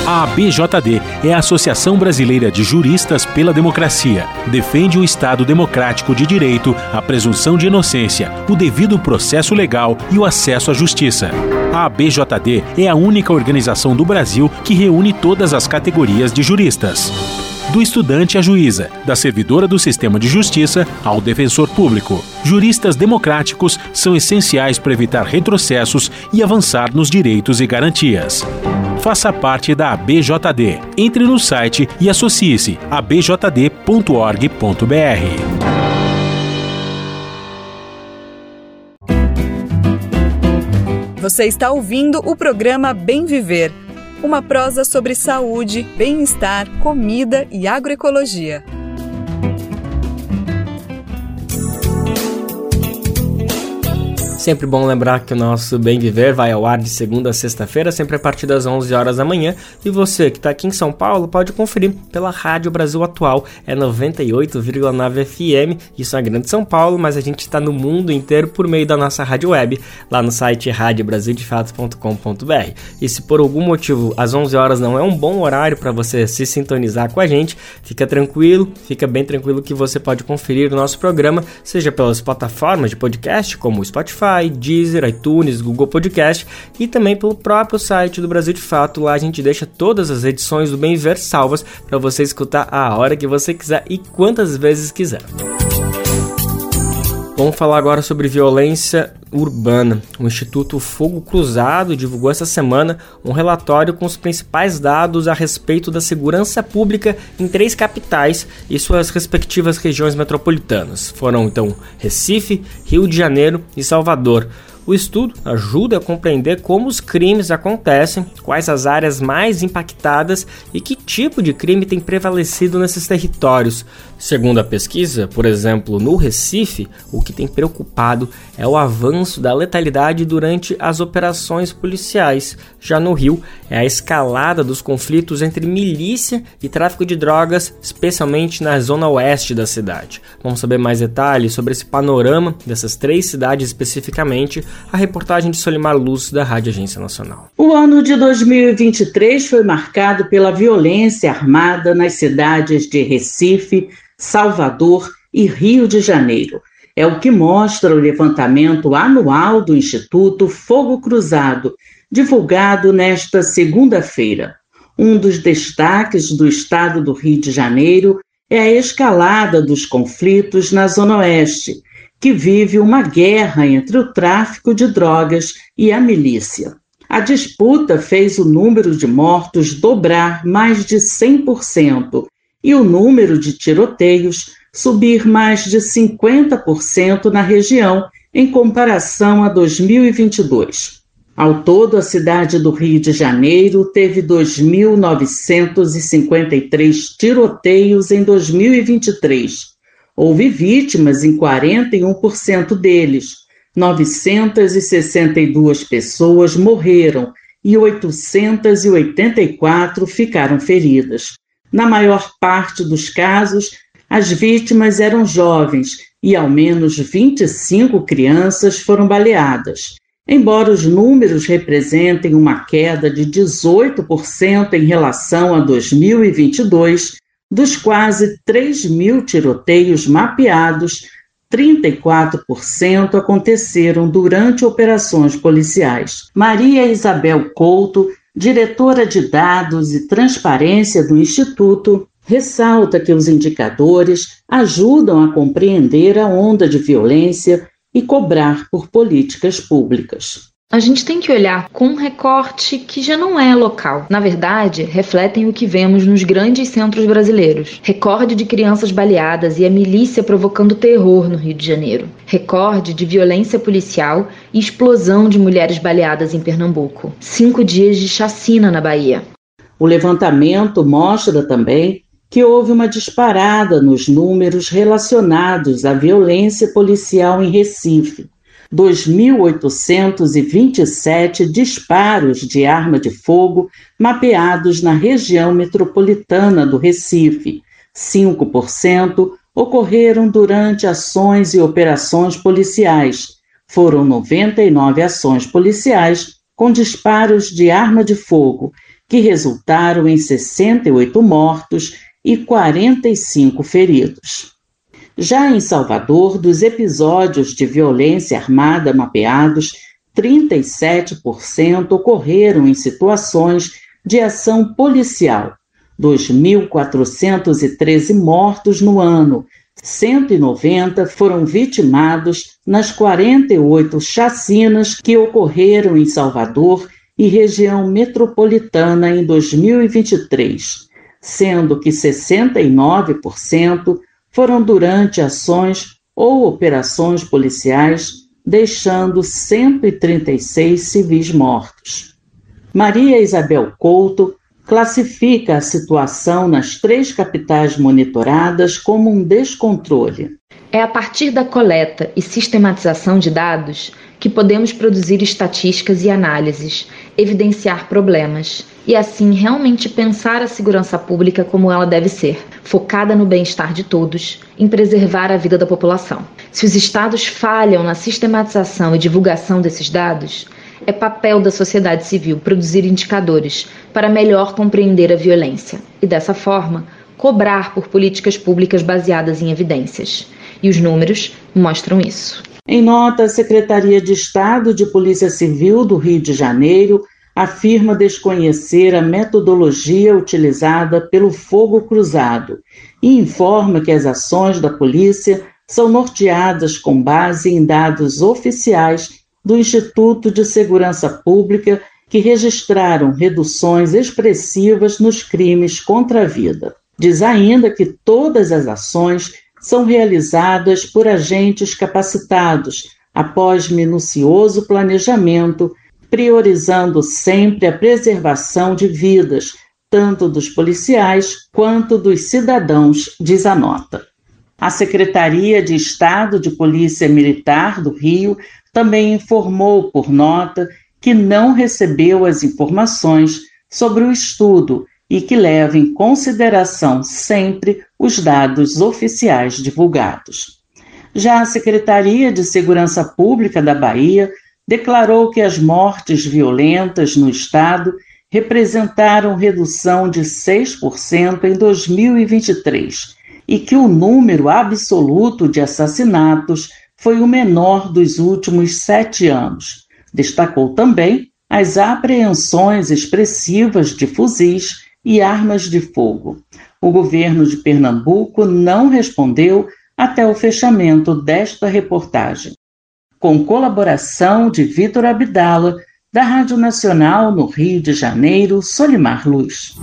A ABJD é a Associação Brasileira de Juristas pela Democracia. Defende o Estado democrático de direito, a presunção de inocência, o devido processo legal e o acesso à justiça. A ABJD é a única organização do Brasil que reúne todas as categorias de juristas do estudante à juíza, da servidora do sistema de justiça ao defensor público. Juristas democráticos são essenciais para evitar retrocessos e avançar nos direitos e garantias. Faça parte da ABJD. Entre no site e associe-se a bjd.org.br. Você está ouvindo o programa Bem Viver, uma prosa sobre saúde, bem-estar, comida e agroecologia. Sempre bom lembrar que o nosso Bem Viver vai ao ar de segunda a sexta-feira, sempre a partir das 11 horas da manhã. E você que está aqui em São Paulo pode conferir pela Rádio Brasil Atual, é 98,9 FM. Isso é Grande São Paulo, mas a gente está no mundo inteiro por meio da nossa rádio web, lá no site radiobrasildefatos.com.br. E se por algum motivo às 11 horas não é um bom horário para você se sintonizar com a gente, fica tranquilo, fica bem tranquilo que você pode conferir o nosso programa, seja pelas plataformas de podcast como o Spotify Spotify, Deezer, iTunes, Google Podcast e também pelo próprio site do Brasil de Fato. Lá a gente deixa todas as edições do Bem Ver salvas para você escutar a hora que você quiser e quantas vezes quiser. Vamos falar agora sobre violência urbana. O Instituto Fogo Cruzado divulgou essa semana um relatório com os principais dados a respeito da segurança pública em três capitais e suas respectivas regiões metropolitanas. Foram então Recife, Rio de Janeiro e Salvador. O estudo ajuda a compreender como os crimes acontecem, quais as áreas mais impactadas e que tipo de crime tem prevalecido nesses territórios. Segundo a pesquisa, por exemplo, no Recife, o que tem preocupado é o avanço da letalidade durante as operações policiais. Já no Rio, é a escalada dos conflitos entre milícia e tráfico de drogas, especialmente na zona oeste da cidade. Vamos saber mais detalhes sobre esse panorama dessas três cidades especificamente a reportagem de Solimar Luz, da Rádio Agência Nacional. O ano de 2023 foi marcado pela violência armada nas cidades de Recife, Salvador e Rio de Janeiro. É o que mostra o levantamento anual do Instituto Fogo Cruzado, divulgado nesta segunda-feira. Um dos destaques do estado do Rio de Janeiro é a escalada dos conflitos na Zona Oeste, que vive uma guerra entre o tráfico de drogas e a milícia. A disputa fez o número de mortos dobrar mais de 100% e o número de tiroteios subir mais de 50% na região em comparação a 2022. Ao todo, a cidade do Rio de Janeiro teve 2.953 tiroteios em 2023 Houve vítimas em 41% deles. 962 pessoas morreram e 884 ficaram feridas. Na maior parte dos casos, as vítimas eram jovens e ao menos 25 crianças foram baleadas. Embora os números representem uma queda de 18% em relação a 2022, dos quase 3 mil tiroteios mapeados, 34% aconteceram durante operações policiais. Maria Isabel Couto, diretora de dados e transparência do Instituto, ressalta que os indicadores ajudam a compreender a onda de violência e cobrar por políticas públicas. A gente tem que olhar com um recorte que já não é local. Na verdade, refletem o que vemos nos grandes centros brasileiros. Recorde de crianças baleadas e a milícia provocando terror no Rio de Janeiro. Recorde de violência policial e explosão de mulheres baleadas em Pernambuco. Cinco dias de chacina na Bahia. O levantamento mostra também que houve uma disparada nos números relacionados à violência policial em Recife 2.827 disparos de arma de fogo mapeados na região metropolitana do Recife. 5% ocorreram durante ações e operações policiais. Foram 99 ações policiais com disparos de arma de fogo, que resultaram em 68 mortos e 45 feridos. Já em Salvador, dos episódios de violência armada mapeados, 37% ocorreram em situações de ação policial, 2.413 mortos no ano, 190 foram vitimados nas 48 chacinas que ocorreram em Salvador e região metropolitana em 2023, sendo que 69% foram durante ações ou operações policiais deixando 136 civis mortos. Maria Isabel Couto classifica a situação nas três capitais monitoradas como um descontrole. É a partir da coleta e sistematização de dados que podemos produzir estatísticas e análises, evidenciar problemas e assim realmente pensar a segurança pública como ela deve ser, focada no bem-estar de todos, em preservar a vida da população. Se os estados falham na sistematização e divulgação desses dados, é papel da sociedade civil produzir indicadores para melhor compreender a violência e, dessa forma, cobrar por políticas públicas baseadas em evidências. E os números mostram isso. Em nota, a Secretaria de Estado de Polícia Civil do Rio de Janeiro afirma desconhecer a metodologia utilizada pelo fogo cruzado e informa que as ações da polícia são norteadas com base em dados oficiais do Instituto de Segurança Pública que registraram reduções expressivas nos crimes contra a vida. Diz ainda que todas as ações são realizadas por agentes capacitados após minucioso planejamento, priorizando sempre a preservação de vidas, tanto dos policiais quanto dos cidadãos, diz a nota. A Secretaria de Estado de Polícia Militar do Rio também informou por nota que não recebeu as informações sobre o estudo e que leva em consideração sempre os dados oficiais divulgados. Já a Secretaria de Segurança Pública da Bahia declarou que as mortes violentas no estado representaram redução de 6% em 2023 e que o número absoluto de assassinatos foi o menor dos últimos sete anos. Destacou também as apreensões expressivas de fuzis e armas de fogo. O governo de Pernambuco não respondeu até o fechamento desta reportagem. Com colaboração de Vitor Abdala, da Rádio Nacional no Rio de Janeiro, Solimar Luz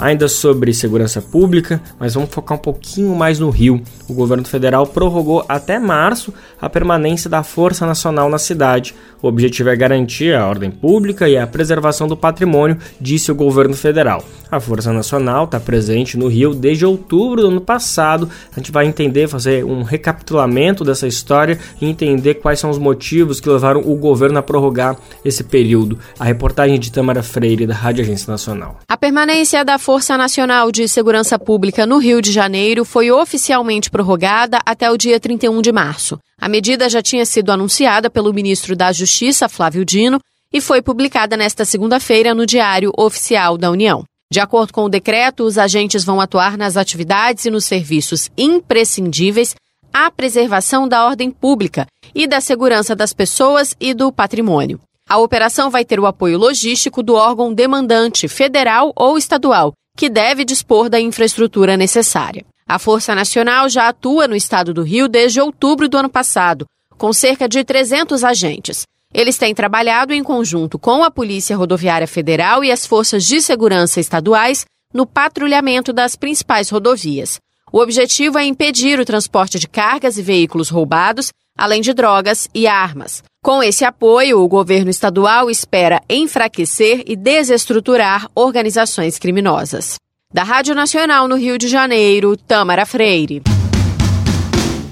ainda sobre segurança pública, mas vamos focar um pouquinho mais no Rio. O governo federal prorrogou até março a permanência da Força Nacional na cidade. O objetivo é garantir a ordem pública e a preservação do patrimônio, disse o governo federal. A Força Nacional está presente no Rio desde outubro do ano passado. A gente vai entender, fazer um recapitulamento dessa história e entender quais são os motivos que levaram o governo a prorrogar esse período. A reportagem de Tamara Freire, da Rádio Agência Nacional. A permanência da Nacional de Segurança Pública no Rio de Janeiro foi oficialmente prorrogada até o dia 31 de março. A medida já tinha sido anunciada pelo ministro da Justiça, Flávio Dino, e foi publicada nesta segunda-feira no Diário Oficial da União. De acordo com o decreto, os agentes vão atuar nas atividades e nos serviços imprescindíveis à preservação da ordem pública e da segurança das pessoas e do patrimônio. A operação vai ter o apoio logístico do órgão demandante, federal ou estadual, que deve dispor da infraestrutura necessária. A Força Nacional já atua no estado do Rio desde outubro do ano passado, com cerca de 300 agentes. Eles têm trabalhado em conjunto com a Polícia Rodoviária Federal e as forças de segurança estaduais no patrulhamento das principais rodovias. O objetivo é impedir o transporte de cargas e veículos roubados, além de drogas e armas. Com esse apoio, o governo estadual espera enfraquecer e desestruturar organizações criminosas. Da Rádio Nacional no Rio de Janeiro, Tamara Freire.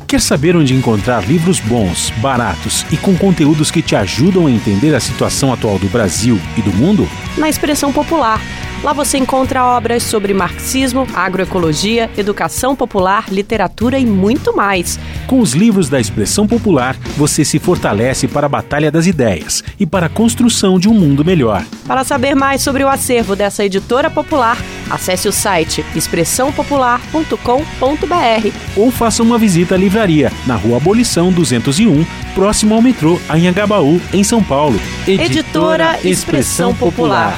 Quer saber onde encontrar livros bons, baratos e com conteúdos que te ajudam a entender a situação atual do Brasil e do mundo? Na expressão popular Lá você encontra obras sobre marxismo, agroecologia, educação popular, literatura e muito mais. Com os livros da expressão popular, você se fortalece para a batalha das ideias e para a construção de um mundo melhor. Para saber mais sobre o acervo dessa editora popular, acesse o site expressãopopular.com.br ou faça uma visita à livraria na Rua Abolição 201, próximo ao metrô Anhangabaú, em São Paulo. Editora Expressão Popular.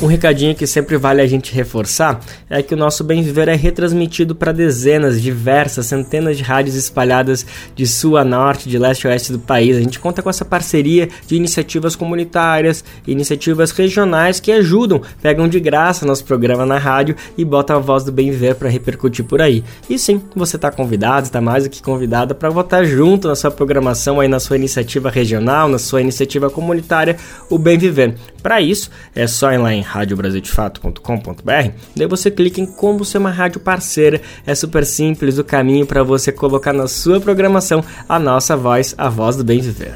Um recadinho que sempre vale a gente reforçar é que o nosso Bem Viver é retransmitido para dezenas, diversas, centenas de rádios espalhadas de sul a norte, de leste a oeste do país. A gente conta com essa parceria de iniciativas comunitárias, iniciativas regionais que ajudam, pegam de graça nosso programa na rádio e botam a voz do Bem Viver para repercutir por aí. E sim, você está convidado, está mais do que convidada para votar junto na sua programação aí na sua iniciativa regional, na sua iniciativa comunitária, o Bem Viver. Para isso, é só ir lá em radiobrasildefato.com.br, daí você clica em como ser uma rádio parceira. É super simples o caminho para você colocar na sua programação a nossa voz, a voz do bem viver.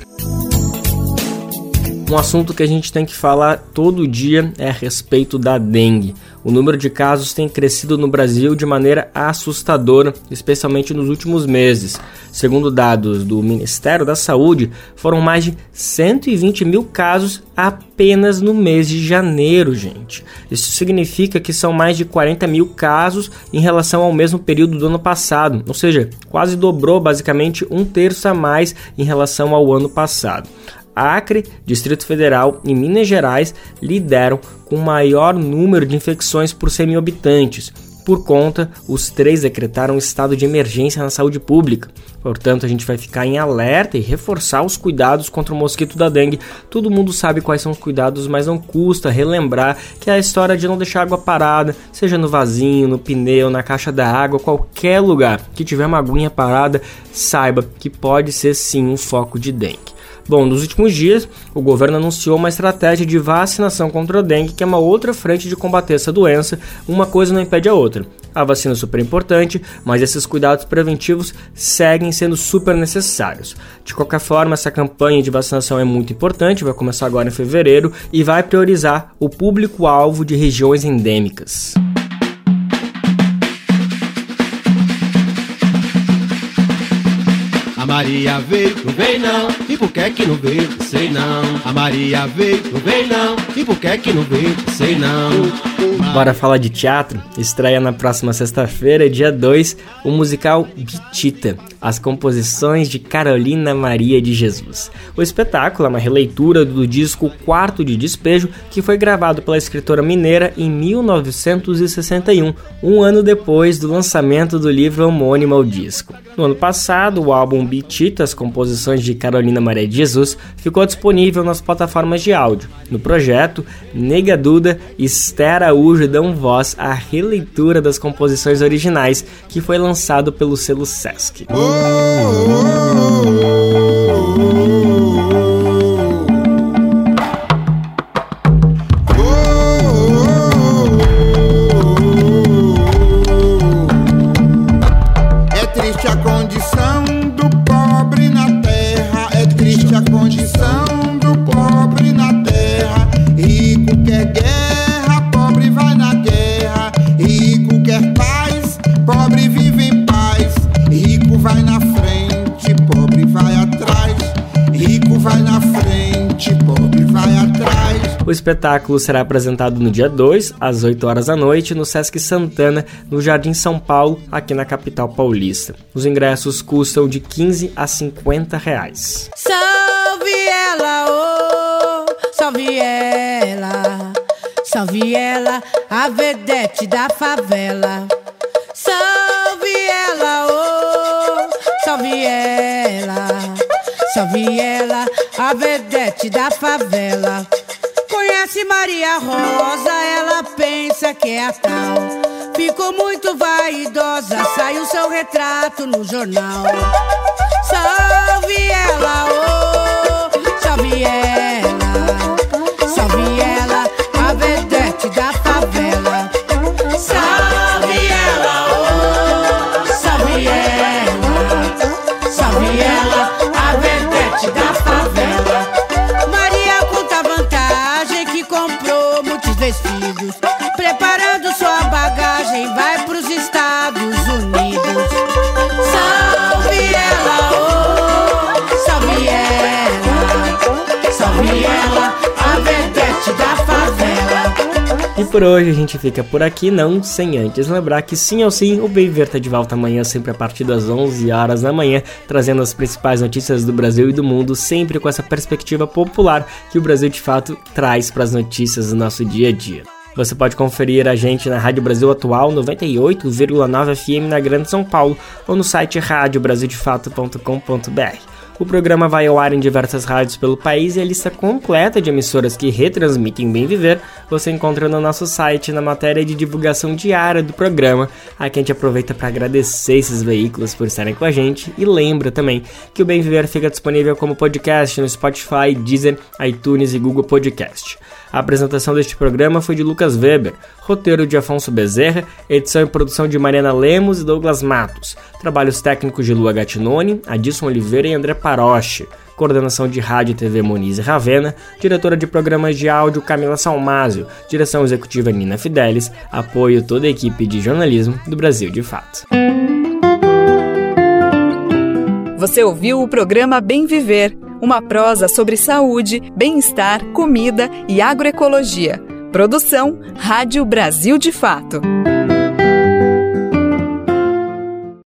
Um assunto que a gente tem que falar todo dia é a respeito da dengue. O número de casos tem crescido no Brasil de maneira assustadora, especialmente nos últimos meses. Segundo dados do Ministério da Saúde, foram mais de 120 mil casos apenas no mês de janeiro, gente. Isso significa que são mais de 40 mil casos em relação ao mesmo período do ano passado, ou seja, quase dobrou basicamente um terço a mais em relação ao ano passado. Acre, Distrito Federal e Minas Gerais lideram com o maior número de infecções por 100 mil habitantes. Por conta, os três decretaram estado de emergência na saúde pública. Portanto, a gente vai ficar em alerta e reforçar os cuidados contra o mosquito da dengue. Todo mundo sabe quais são os cuidados, mas não custa relembrar que é a história de não deixar água parada, seja no vasinho, no pneu, na caixa da água, qualquer lugar que tiver uma aguinha parada, saiba que pode ser sim um foco de dengue. Bom, nos últimos dias, o governo anunciou uma estratégia de vacinação contra a dengue, que é uma outra frente de combater essa doença, uma coisa não impede a outra. A vacina é super importante, mas esses cuidados preventivos seguem sendo super necessários. De qualquer forma, essa campanha de vacinação é muito importante, vai começar agora em fevereiro e vai priorizar o público-alvo de regiões endêmicas. Maria veio, não vem não, e por que que não veio, sei não. A Maria veio, não vem não, e por que que não veio, sei não. Bora falar de teatro? Estreia na próxima sexta-feira, dia 2, o musical Bitita, as composições de Carolina Maria de Jesus. O espetáculo é uma releitura do disco Quarto de Despejo, que foi gravado pela escritora mineira em 1961, um ano depois do lançamento do livro homônimo ao disco. No ano passado, o álbum Bitita, as composições de Carolina Maria de Jesus, ficou disponível nas plataformas de áudio. No projeto, Nega Duda e Esther Araújo dão voz à releitura das composições originais, que foi lançado pelo selo Sesc. Oh, oh, oh, espetáculo será apresentado no dia 2, às 8 horas da noite, no Sesc Santana, no Jardim São Paulo, aqui na capital paulista. Os ingressos custam de 15 a 50 reais. Salve ela, oh, salve ela, salve ela, a vedete da favela. Salve ela, oh, salve ela, salve ela, a vedete da favela. Conhece Maria Rosa, ela pensa que é a tal. Ficou muito vaidosa, saiu seu retrato no jornal. Salve ela, oh, salve ela, por hoje a gente fica por aqui, não sem antes lembrar que sim ou sim, o Bem Viver tá de volta amanhã, sempre a partir das 11 horas da manhã, trazendo as principais notícias do Brasil e do mundo, sempre com essa perspectiva popular que o Brasil de fato traz para as notícias do nosso dia a dia. Você pode conferir a gente na Rádio Brasil Atual 98,9 FM na Grande São Paulo ou no site radiobrasildefato.com.br. O programa vai ao ar em diversas rádios pelo país e a lista completa de emissoras que retransmitem Bem Viver você encontra no nosso site na matéria de divulgação diária do programa. Aqui a gente aproveita para agradecer esses veículos por estarem com a gente e lembra também que o Bem Viver fica disponível como podcast no Spotify, Deezer, iTunes e Google Podcast. A apresentação deste programa foi de Lucas Weber, roteiro de Afonso Bezerra, edição e produção de Mariana Lemos e Douglas Matos, trabalhos técnicos de Lua Gatinoni, Adilson Oliveira e André Paroche, coordenação de rádio e TV Moniz e Ravena, diretora de programas de áudio Camila Salmásio, direção executiva Nina Fidelis, apoio toda a equipe de jornalismo do Brasil de Fato. Você ouviu o programa Bem Viver uma prosa sobre saúde, bem-estar, comida e agroecologia. Produção Rádio Brasil de Fato.